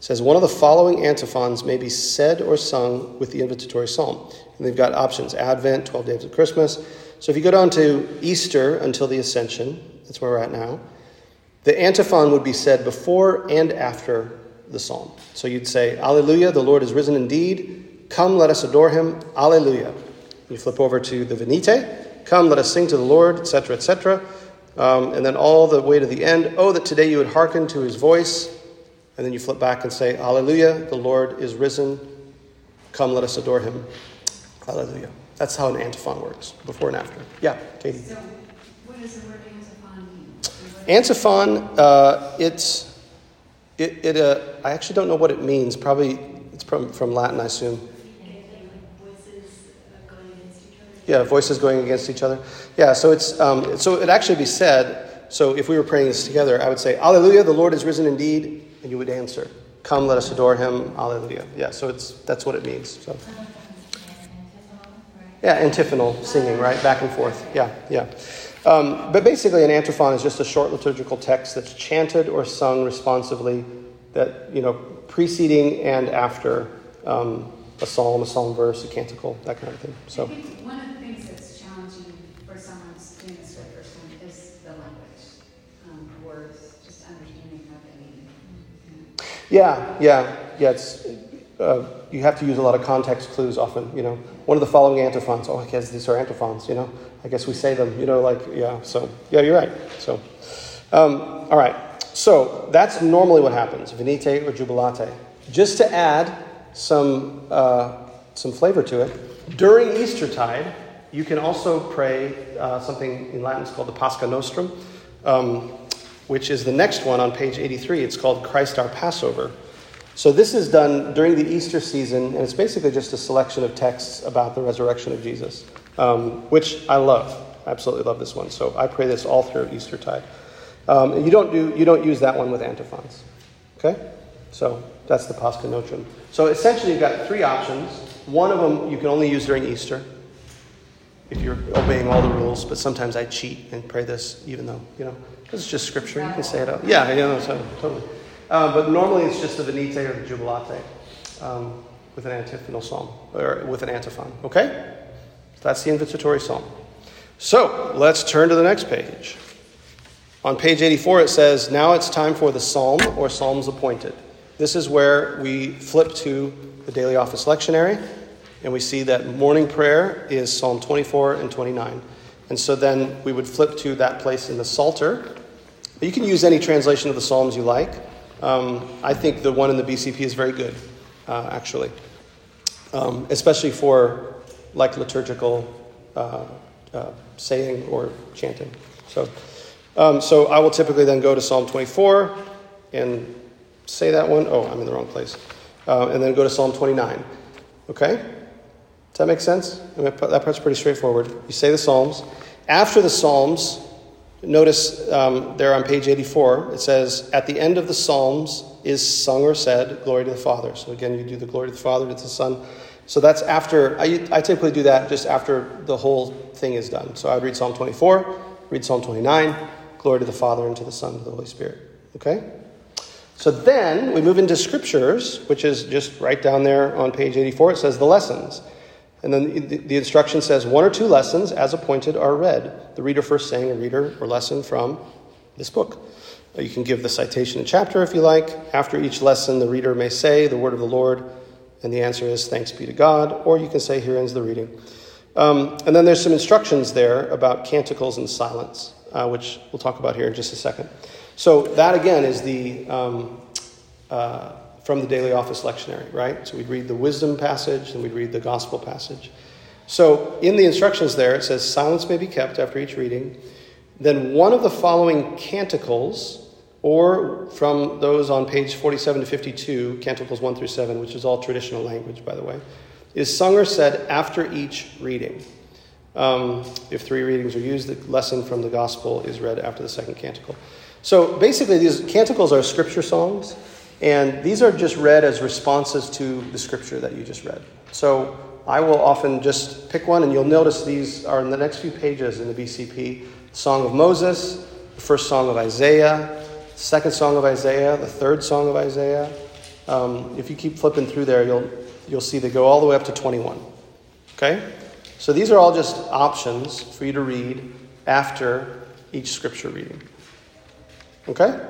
says one of the following antiphons may be said or sung with the invitatory psalm. And they've got options Advent, 12 days of Christmas. So if you go down to Easter until the Ascension, that's where we're at now, the antiphon would be said before and after the psalm. So you'd say, Alleluia, the Lord is risen indeed. Come, let us adore him. Alleluia. You flip over to the Venite. Come, let us sing to the Lord, etc., etc. Um, and then all the way to the end. Oh, that today you would hearken to his voice. And then you flip back and say, Alleluia, the Lord is risen. Come, let us adore him. Alleluia. That's how an antiphon works, before and after. Yeah, Katie. So, what does the word antiphon mean? Antiphon, uh, it's, it, it uh, I actually don't know what it means. Probably it's from, from Latin, I assume. Voices uh, going against each other. Yeah, voices going against each other. Yeah, so it's um, so it actually be said. So if we were praying this together, I would say, "Alleluia, the Lord is risen indeed," and you would answer, "Come, let us adore Him." Alleluia. Yeah, so it's that's what it means. So yeah, antiphonal singing, right, back and forth. Yeah, yeah. Um, but basically, an antiphon is just a short liturgical text that's chanted or sung responsively, that you know, preceding and after um, a psalm, a psalm verse, a canticle, that kind of thing. So. I think one of the things that's challenging is the language, um, words, just understanding what they mean. Yeah, yeah, yeah. It's uh, you have to use a lot of context clues often. You know, one of the following antiphons. Oh, I guess these are antiphons. You know, I guess we say them. You know, like yeah. So yeah, you're right. So, um, all right. So that's normally what happens, venite or jubilate. Just to add some uh, some flavor to it, during Eastertide, you can also pray uh, something in Latin. It's called the Pascha Nostrum. Um, which is the next one on page 83. It's called Christ Our Passover. So this is done during the Easter season, and it's basically just a selection of texts about the resurrection of Jesus, um, which I love. Absolutely love this one. So I pray this all through Eastertide. Um, and you don't do you don't use that one with antiphons. Okay? So that's the Pascha Nostrum. So essentially you've got three options. One of them you can only use during Easter if you're obeying all the rules, but sometimes I cheat and pray this even though, you know, because it's just scripture. You can say it out. Yeah, you know, so totally. Uh, but normally it's just the Venite or the Jubilate um, with an antiphonal psalm, or with an antiphon. Okay? So that's the invitatory psalm. So let's turn to the next page. On page 84, it says, Now it's time for the psalm or psalms appointed. This is where we flip to the daily office lectionary, and we see that morning prayer is Psalm 24 and 29. And so then we would flip to that place in the Psalter. You can use any translation of the Psalms you like. Um, I think the one in the BCP is very good, uh, actually, um, especially for like liturgical uh, uh, saying or chanting. So. Um, so I will typically then go to Psalm 24 and say that one. Oh, I'm in the wrong place. Uh, and then go to Psalm 29. Okay? That make sense? That part's pretty straightforward. You say the Psalms. After the Psalms, notice um, there on page 84, it says, At the end of the Psalms is sung or said, Glory to the Father. So again, you do the glory to the Father, to the Son. So that's after, I, I typically do that just after the whole thing is done. So I would read Psalm 24, read Psalm 29, Glory to the Father, and to the Son, and to the Holy Spirit. Okay? So then we move into scriptures, which is just right down there on page 84. It says the lessons. And then the instruction says one or two lessons as appointed are read. The reader first saying a reader or lesson from this book. You can give the citation and chapter if you like. After each lesson, the reader may say the word of the Lord, and the answer is thanks be to God. Or you can say, here ends the reading. Um, and then there's some instructions there about canticles and silence uh, which we'll talk about here in just a second. So that again is the um, uh, from the daily office lectionary, right? So we'd read the wisdom passage, and we'd read the gospel passage. So in the instructions there, it says silence may be kept after each reading. Then one of the following canticles, or from those on page 47 to 52, canticles 1 through 7, which is all traditional language, by the way, is sung or said after each reading. Um, if three readings are used, the lesson from the gospel is read after the second canticle. So basically, these canticles are scripture songs, and these are just read as responses to the scripture that you just read. So I will often just pick one, and you'll notice these are in the next few pages in the BCP Song of Moses, the first song of Isaiah, second song of Isaiah, the third song of Isaiah. Um, if you keep flipping through there, you'll, you'll see they go all the way up to 21. Okay? So these are all just options for you to read after each scripture reading. Okay?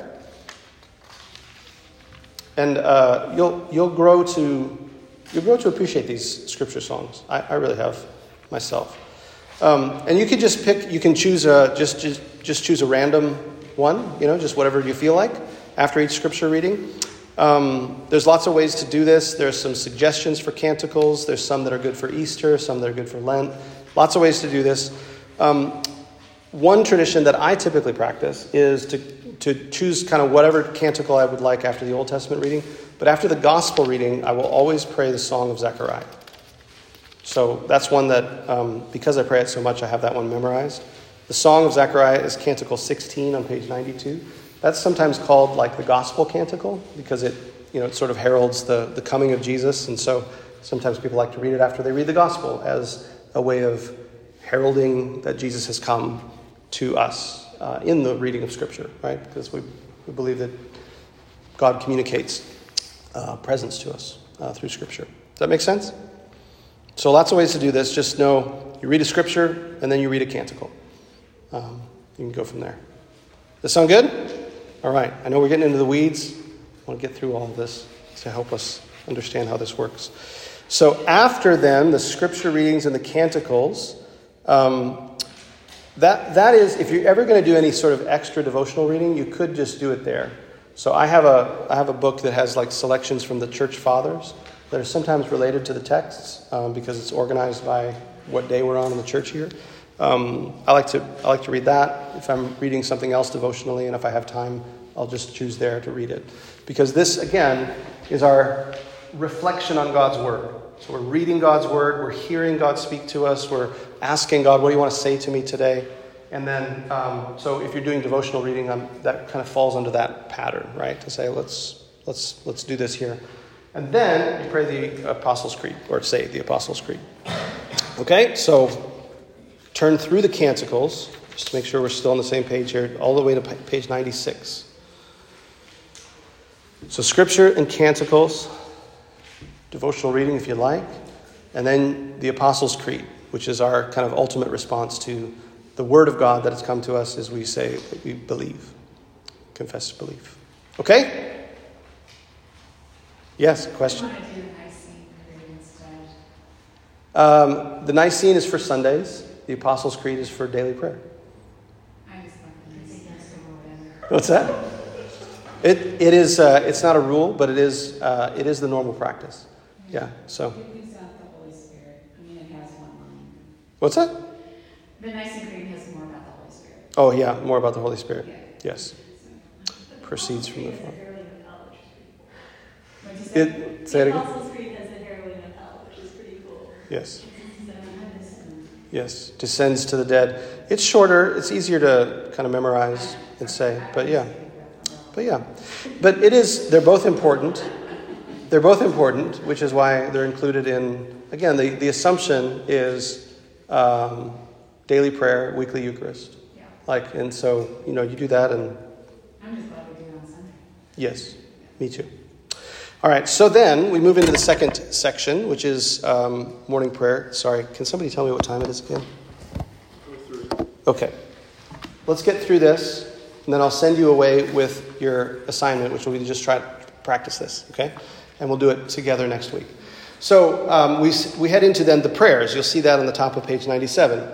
And uh, you'll, you'll, grow to, you'll grow to appreciate these scripture songs. I, I really have myself. Um, and you can just pick, you can choose a, just, just, just choose a random one, you know, just whatever you feel like after each scripture reading. Um, there's lots of ways to do this. There's some suggestions for canticles. There's some that are good for Easter, some that are good for Lent. Lots of ways to do this. Um, one tradition that I typically practice is to, to choose kind of whatever canticle I would like after the Old Testament reading. But after the gospel reading, I will always pray the Song of Zechariah. So that's one that, um, because I pray it so much, I have that one memorized. The Song of Zechariah is Canticle 16 on page 92. That's sometimes called like the gospel canticle because it, you know, it sort of heralds the, the coming of Jesus. And so sometimes people like to read it after they read the gospel as a way of heralding that Jesus has come to us uh, in the reading of Scripture, right? Because we, we believe that God communicates uh, presence to us uh, through Scripture. Does that make sense? So lots of ways to do this. Just know you read a Scripture and then you read a canticle. Um, you can go from there. Does sound good? All right, I know we're getting into the weeds. I want to get through all of this to help us understand how this works. So, after then, the scripture readings and the canticles, um, that, that is, if you're ever going to do any sort of extra devotional reading, you could just do it there. So, I have a, I have a book that has like selections from the church fathers that are sometimes related to the texts um, because it's organized by what day we're on in the church year. Um, I like to I like to read that. If I'm reading something else devotionally, and if I have time, I'll just choose there to read it, because this again is our reflection on God's word. So we're reading God's word, we're hearing God speak to us, we're asking God, "What do you want to say to me today?" And then, um, so if you're doing devotional reading, um, that kind of falls under that pattern, right? To say, "Let's let's let's do this here," and then you pray the Apostles' Creed or say the Apostles' Creed. Okay, so turn through the canticles, just to make sure we're still on the same page here, all the way to page 96. So, scripture and canticles, devotional reading if you like, and then the Apostles' Creed, which is our kind of ultimate response to the word of God that has come to us as we say that we believe, confess belief. Okay? Yes, question? want Nicene Creed instead. Um, the Nicene is for Sundays. The Apostles' Creed is for daily prayer. I just like the Nicene symbol better. What's that? It, it is, uh, it's not a rule, but it is, uh, it is the normal practice. Yeah, so. It leaves out the Holy Spirit. I mean, it has one line. What's that? The Nicene Creed has more about the Holy Spirit. Oh, yeah, more about the Holy Spirit. Yeah. Yes, So, proceeds from the Father. fairly new college, which is pretty cool. What'd you say? It, say it again? Apostles' Creed has a harrowing of hell, which is pretty cool. Yes, yes. Descends to the dead. It's shorter, it's easier to kind of memorize and say, but yeah. But yeah. But it is, they're both important. They're both important, which is why they're included in, again, the, the assumption is um, daily prayer, weekly Eucharist. Yeah, Like, and so, you know, you do that and I'm just glad we do it on Sunday. Yes, me too. All right, so then we move into the second section, which is um, morning prayer. Sorry, can somebody tell me what time it is again? Okay. Let's get through this, and then I'll send you away with your assignment, which will be to just try to practice this, okay? And we'll do it together next week. So um, we, we head into then the prayers. You'll see that on the top of page 97.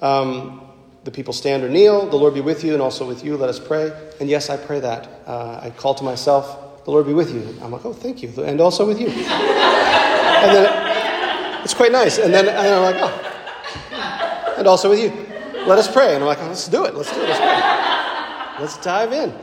Um, the people stand or kneel. The Lord be with you and also with you. Let us pray. And yes, I pray that. Uh, I call to myself, the Lord be with you. I'm like, oh, thank you. And also with you. and then it, it's quite nice. And then, and I'm like, oh, and also with you. Let us pray. And I'm like, oh, let's do it. Let's do it. Let's pray. Let's dive in.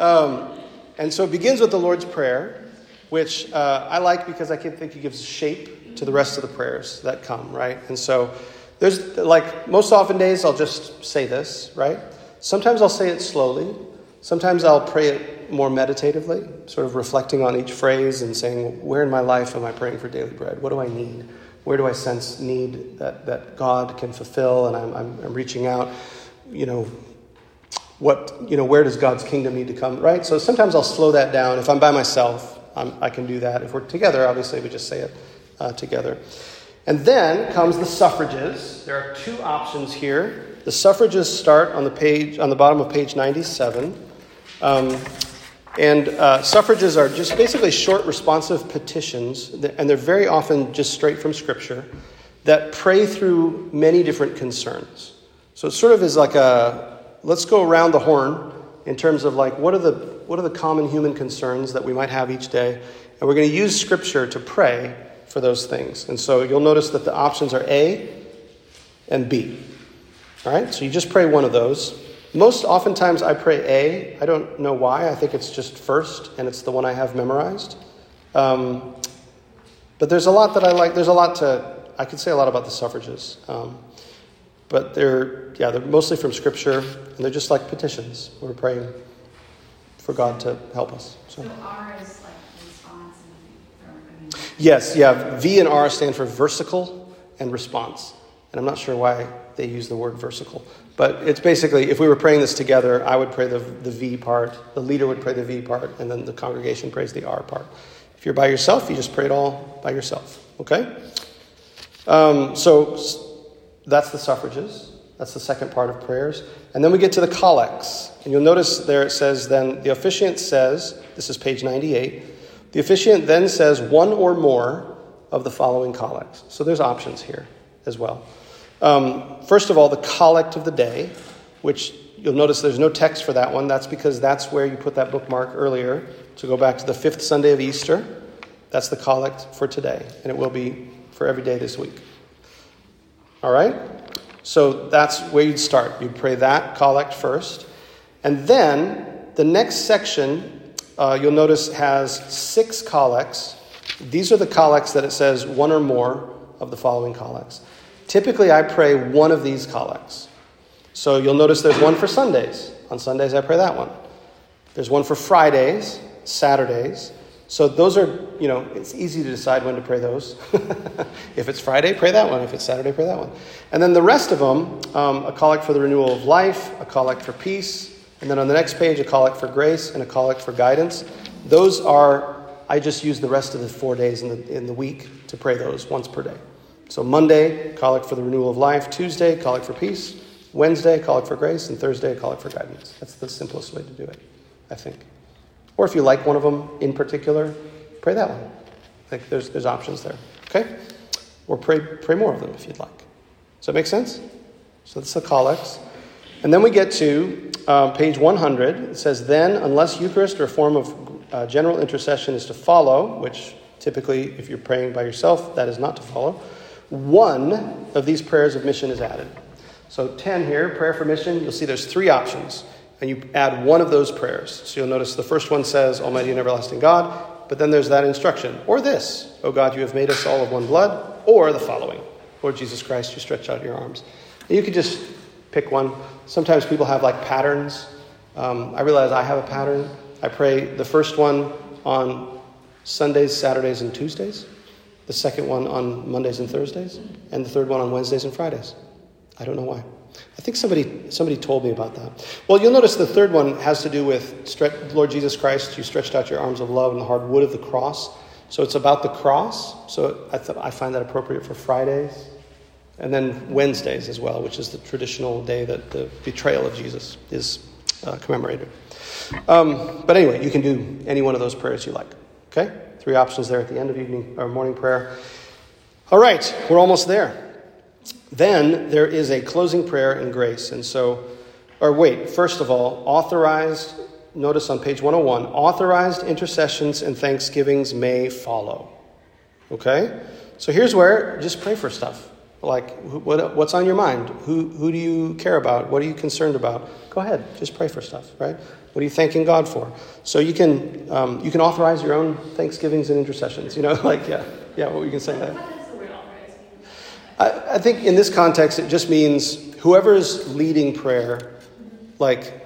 Um, and so it begins with the Lord's Prayer, which uh, I like because I can think it gives shape to the rest of the prayers that come, right? And so there's, like, most often days I'll just say this, right? Sometimes I'll say it slowly. Sometimes I'll pray it more meditatively, sort of reflecting on each phrase and saying, where in my life am I praying for daily bread? What do I need? Where do I sense need that, that God can fulfill? And I'm, I'm, I'm reaching out, you know, what, you know, where does God's kingdom need to come, right? So sometimes I'll slow that down. If I'm by myself, I'm, I can do that. If we're together, obviously, we just say it uh, together. And then comes the suffrages. There are two options here. The suffrages start on the page, on the bottom of page 97. Um, and uh, suffrages are just basically short, responsive petitions, and they're very often just straight from Scripture that pray through many different concerns. So it sort of is like a let's go around the horn in terms of like what are the what are the common human concerns that we might have each day, and we're going to use Scripture to pray for those things. And so you'll notice that the options are A and B. All right, so you just pray one of those. Most oftentimes I pray A. I don't know why. I think it's just first, and it's the one I have memorized. Um, but there's a lot that I like. There's a lot to. I could say a lot about the suffrages, um, but they're yeah they're mostly from Scripture, and they're just like petitions. We're praying for God to help us. So. So R is like response and, or, I mean, Yes, yeah. V and R stand for versicle and response. And I'm not sure why they use the word versicle. But it's basically, if we were praying this together, I would pray the, the V part, the leader would pray the V part, and then the congregation prays the R part. If you're by yourself, you just pray it all by yourself. Okay? Um, so that's the suffrages. That's the second part of prayers. And then we get to the collects. And you'll notice there it says, then the officiant says, this is page 98, the officiant then says one or more of the following collects. So there's options here as well. Um, first of all, the collect of the day, which you'll notice there's no text for that one. That's because that's where you put that bookmark earlier to go back to the fifth Sunday of Easter. That's the collect for today, and it will be for every day this week. All right? So that's where you'd start. You'd pray that collect first. And then the next section, uh, you'll notice, has six collects. These are the collects that it says one or more of the following collects. Typically, I pray one of these collects. So you'll notice there's one for Sundays. On Sundays, I pray that one. There's one for Fridays, Saturdays. So those are, you know, it's easy to decide when to pray those. <laughs> if it's Friday, pray that one. If it's Saturday, pray that one. And then the rest of them, um, a collect for the renewal of life, a collect for peace, and then on the next page, a collect for grace and a collect for guidance. Those are, I just use the rest of the four days in the, in the week to pray those once per day. So Monday, collect for the renewal of life. Tuesday, collect for peace. Wednesday, collect for grace, and Thursday, collect for guidance. That's the simplest way to do it, I think. Or if you like one of them in particular, pray that one. Like there's, there's options there. Okay? Or pray, pray more of them if you'd like. Does that make sense? So that's the collects. And then we get to um, page 100. It says, Then, unless Eucharist or form of uh, general intercession is to follow, which typically, if you're praying by yourself, that is not to follow, one of these prayers of mission is added. So 10 here, prayer for mission, you'll see there's three options. And you add one of those prayers. So you'll notice the first one says, Almighty and everlasting God. But then there's that instruction. Or this, O God, you have made us all of one blood. Or the following, Lord Jesus Christ, you stretch out your arms. And you could just pick one. Sometimes people have like patterns. Um, I realize I have a pattern. I pray the first one on Sundays, Saturdays, and Tuesdays, the second one on Mondays and Thursdays, and the third one on Wednesdays and Fridays. I don't know why. I think somebody, somebody told me about that. Well, you'll notice the third one has to do with Lord Jesus Christ, you stretched out your arms of love and the hard wood of the cross. So it's about the cross. So I, th- I find that appropriate for Fridays. And then Wednesdays as well, which is the traditional day that the betrayal of Jesus is uh, commemorated. Um, but anyway, you can do any one of those prayers you like. Okay? Three options there at the end of evening or morning prayer. All right, we're almost there. Then there is a closing prayer and grace. And so, or wait, first of all, authorized, notice on page 101, authorized intercessions and thanksgivings may follow. Okay? So here's where just pray for stuff. Like, what, what's on your mind? Who, who do you care about? What are you concerned about? Go ahead, just pray for stuff, right? What are you thanking God for? So you can, um, you can authorize your own thanksgivings and intercessions. You know, <laughs> like, yeah, yeah, what you can say that. I, I think in this context, it just means whoever's leading prayer, like,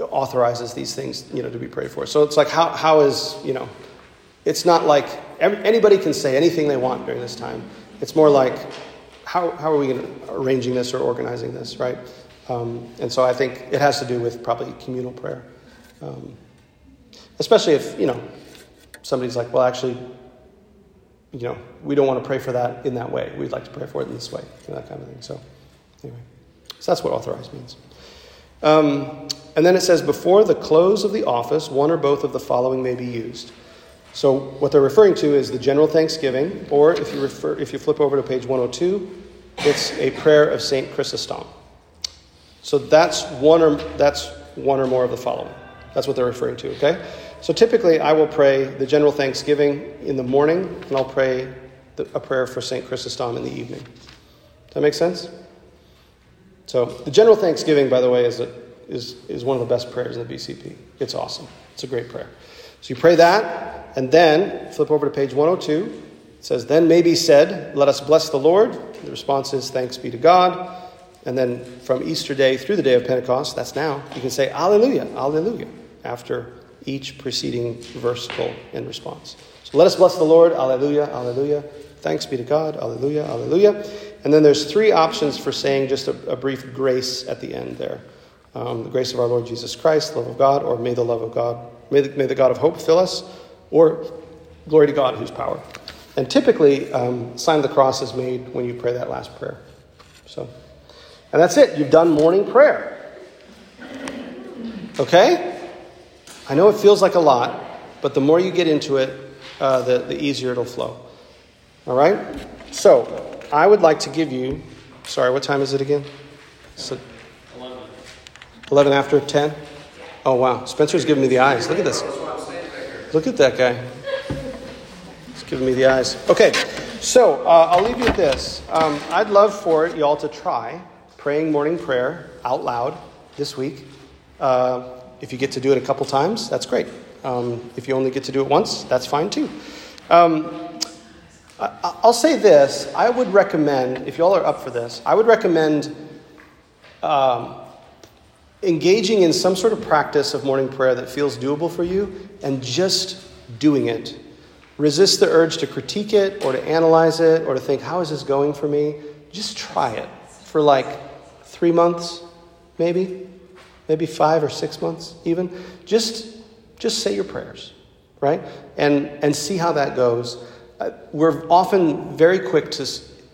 authorizes these things, you know, to be prayed for. So it's like, how, how is, you know, it's not like anybody can say anything they want during this time. It's more like, how, how are we to, arranging this or organizing this, right? Um, and so I think it has to do with probably communal prayer. Um, especially if, you know, somebody's like, well, actually, you know, we don't want to pray for that in that way. We'd like to pray for it in this way, you know, that kind of thing. So, anyway, so that's what authorized means. Um, and then it says, before the close of the office, one or both of the following may be used. So, what they're referring to is the general thanksgiving, or if you, refer, if you flip over to page 102, it's a prayer of St. Chrysostom. So, that's one, or, that's one or more of the following. That's what they're referring to, okay? So typically, I will pray the general thanksgiving in the morning, and I'll pray the, a prayer for St. Chrysostom in the evening. Does that make sense? So the general thanksgiving, by the way, is, a, is, is one of the best prayers in the BCP. It's awesome. It's a great prayer. So you pray that, and then flip over to page 102. It says, Then may be said, Let us bless the Lord. The response is, Thanks be to God. And then from Easter Day through the day of Pentecost, that's now, you can say, Alleluia, Alleluia, after each preceding versicle in response. So let us bless the Lord. Alleluia, alleluia. Thanks be to God. Alleluia, alleluia. And then there's three options for saying just a, a brief grace at the end there. Um, the grace of our Lord Jesus Christ, love of God, or may the love of God, may the, may the God of hope fill us, or glory to God whose power. And typically, um, sign of the cross is made when you pray that last prayer. So, and that's it. You've done morning prayer. Okay? I know it feels like a lot, but the more you get into it, uh, the, the easier it'll flow. All right? So, I would like to give you, sorry, what time is it again? So, 11. 11 after 10? Oh, wow. Spencer's giving me the eyes. Look at this. Look at that guy. He's giving me the eyes. Okay, so uh, I'll leave you with this. Um, I'd love for y'all to try praying morning prayer out loud this week. Uh, if you get to do it a couple times, that's great. Um, if you only get to do it once, that's fine too. Um, I, will say this I would recommend, if y'all are up for this, I would recommend um, engaging in some sort of practice of morning prayer that feels doable for you and just doing it. Resist the urge to critique it or to analyze it or to think, how is this going for me? Just try it for like three months, maybe maybe five or six months even just just say your prayers right and and see how that goes uh, we're often very quick to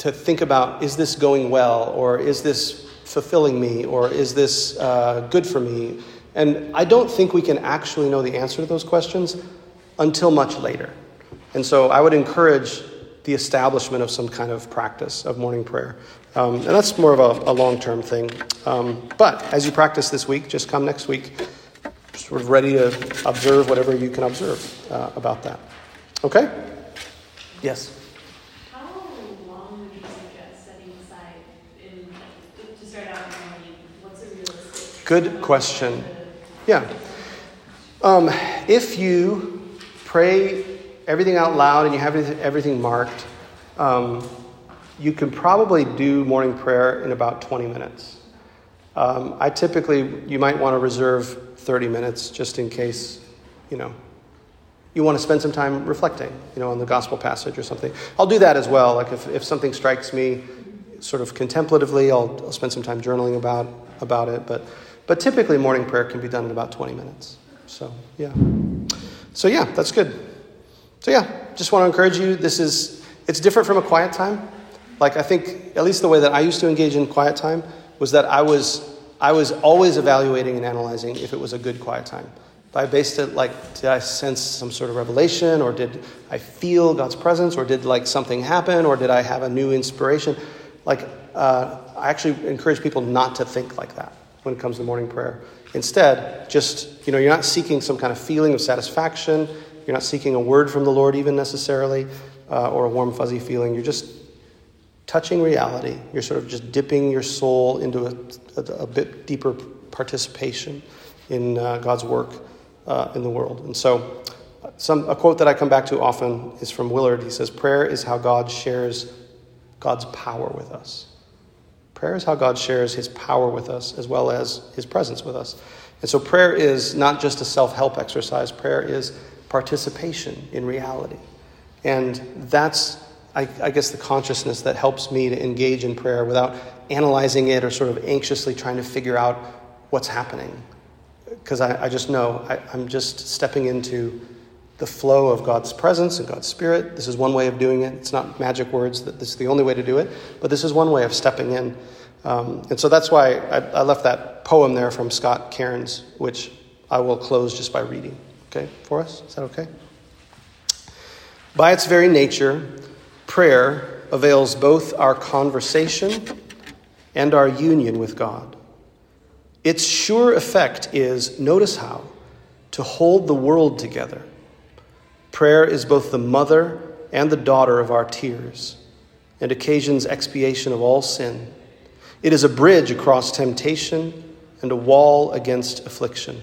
to think about is this going well or is this fulfilling me or is this uh, good for me? And I don't think we can actually know the answer to those questions until much later. And so I would encourage the establishment of some kind of practice of morning prayer. Um, and that's more of a, a long term thing. Um, but as you practice this week, just come next week, sort of ready to observe whatever you can observe uh, about that. Okay? Yes? How long would you suggest setting aside in, to start out in the morning? What's a realistic? Good question. Yeah. Um, if you pray everything out loud and you have everything marked, um, you can probably do morning prayer in about 20 minutes. Um, I typically, you might want to reserve 30 minutes just in case, you know, you want to spend some time reflecting, you know, on the gospel passage or something. I'll do that as well. Like if, if something strikes me sort of contemplatively, I'll, I'll spend some time journaling about, about it. But, but typically, morning prayer can be done in about 20 minutes. So, yeah. So, yeah, that's good. So, yeah, just want to encourage you. This is, it's different from a quiet time. Like, I think, at least the way that I used to engage in quiet time was that I was, I was always evaluating and analyzing if it was a good quiet time. I based it like, did I sense some sort of revelation, or did I feel God's presence, or did like something happen, or did I have a new inspiration? Like, uh, I actually encourage people not to think like that when it comes to morning prayer. Instead, just, you know, you're not seeking some kind of feeling of satisfaction. You're not seeking a word from the Lord, even necessarily, uh, or a warm, fuzzy feeling. You're just touching reality. You're sort of just dipping your soul into a, a, a bit deeper participation in uh, God's work uh, in the world. And so, some, a quote that I come back to often is from Willard. He says, Prayer is how God shares God's power with us. Prayer is how God shares his power with us as well as his presence with us. And so, prayer is not just a self help exercise, prayer is participation in reality. And that's I, I, guess, the consciousness that helps me to engage in prayer without analyzing it or sort of anxiously trying to figure out what's happening. Because I, I, just know I, I'm just stepping into the flow of God's presence and God's Spirit. This is one way of doing it. It's not magic words that this is the only way to do it, but this is one way of stepping in. Um, and so that's why I, I left that poem there from Scott Cairns, which I will close just by reading. Okay, for us? Is that okay? By its very nature, Prayer avails both our conversation and our union with God. Its sure effect is, notice how, to hold the world together. Prayer is both the mother and the daughter of our tears and occasions expiation of all sin. It is a bridge across temptation and a wall against affliction,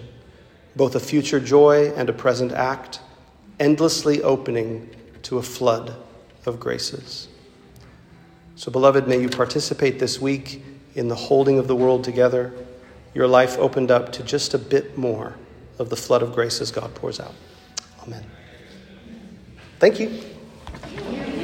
both a future joy and a present act, endlessly opening to a flood of graces. So, beloved, may you participate this week in the holding of the world together, your life opened up to just a bit more of the flood of graces God pours out. Amen. Thank you.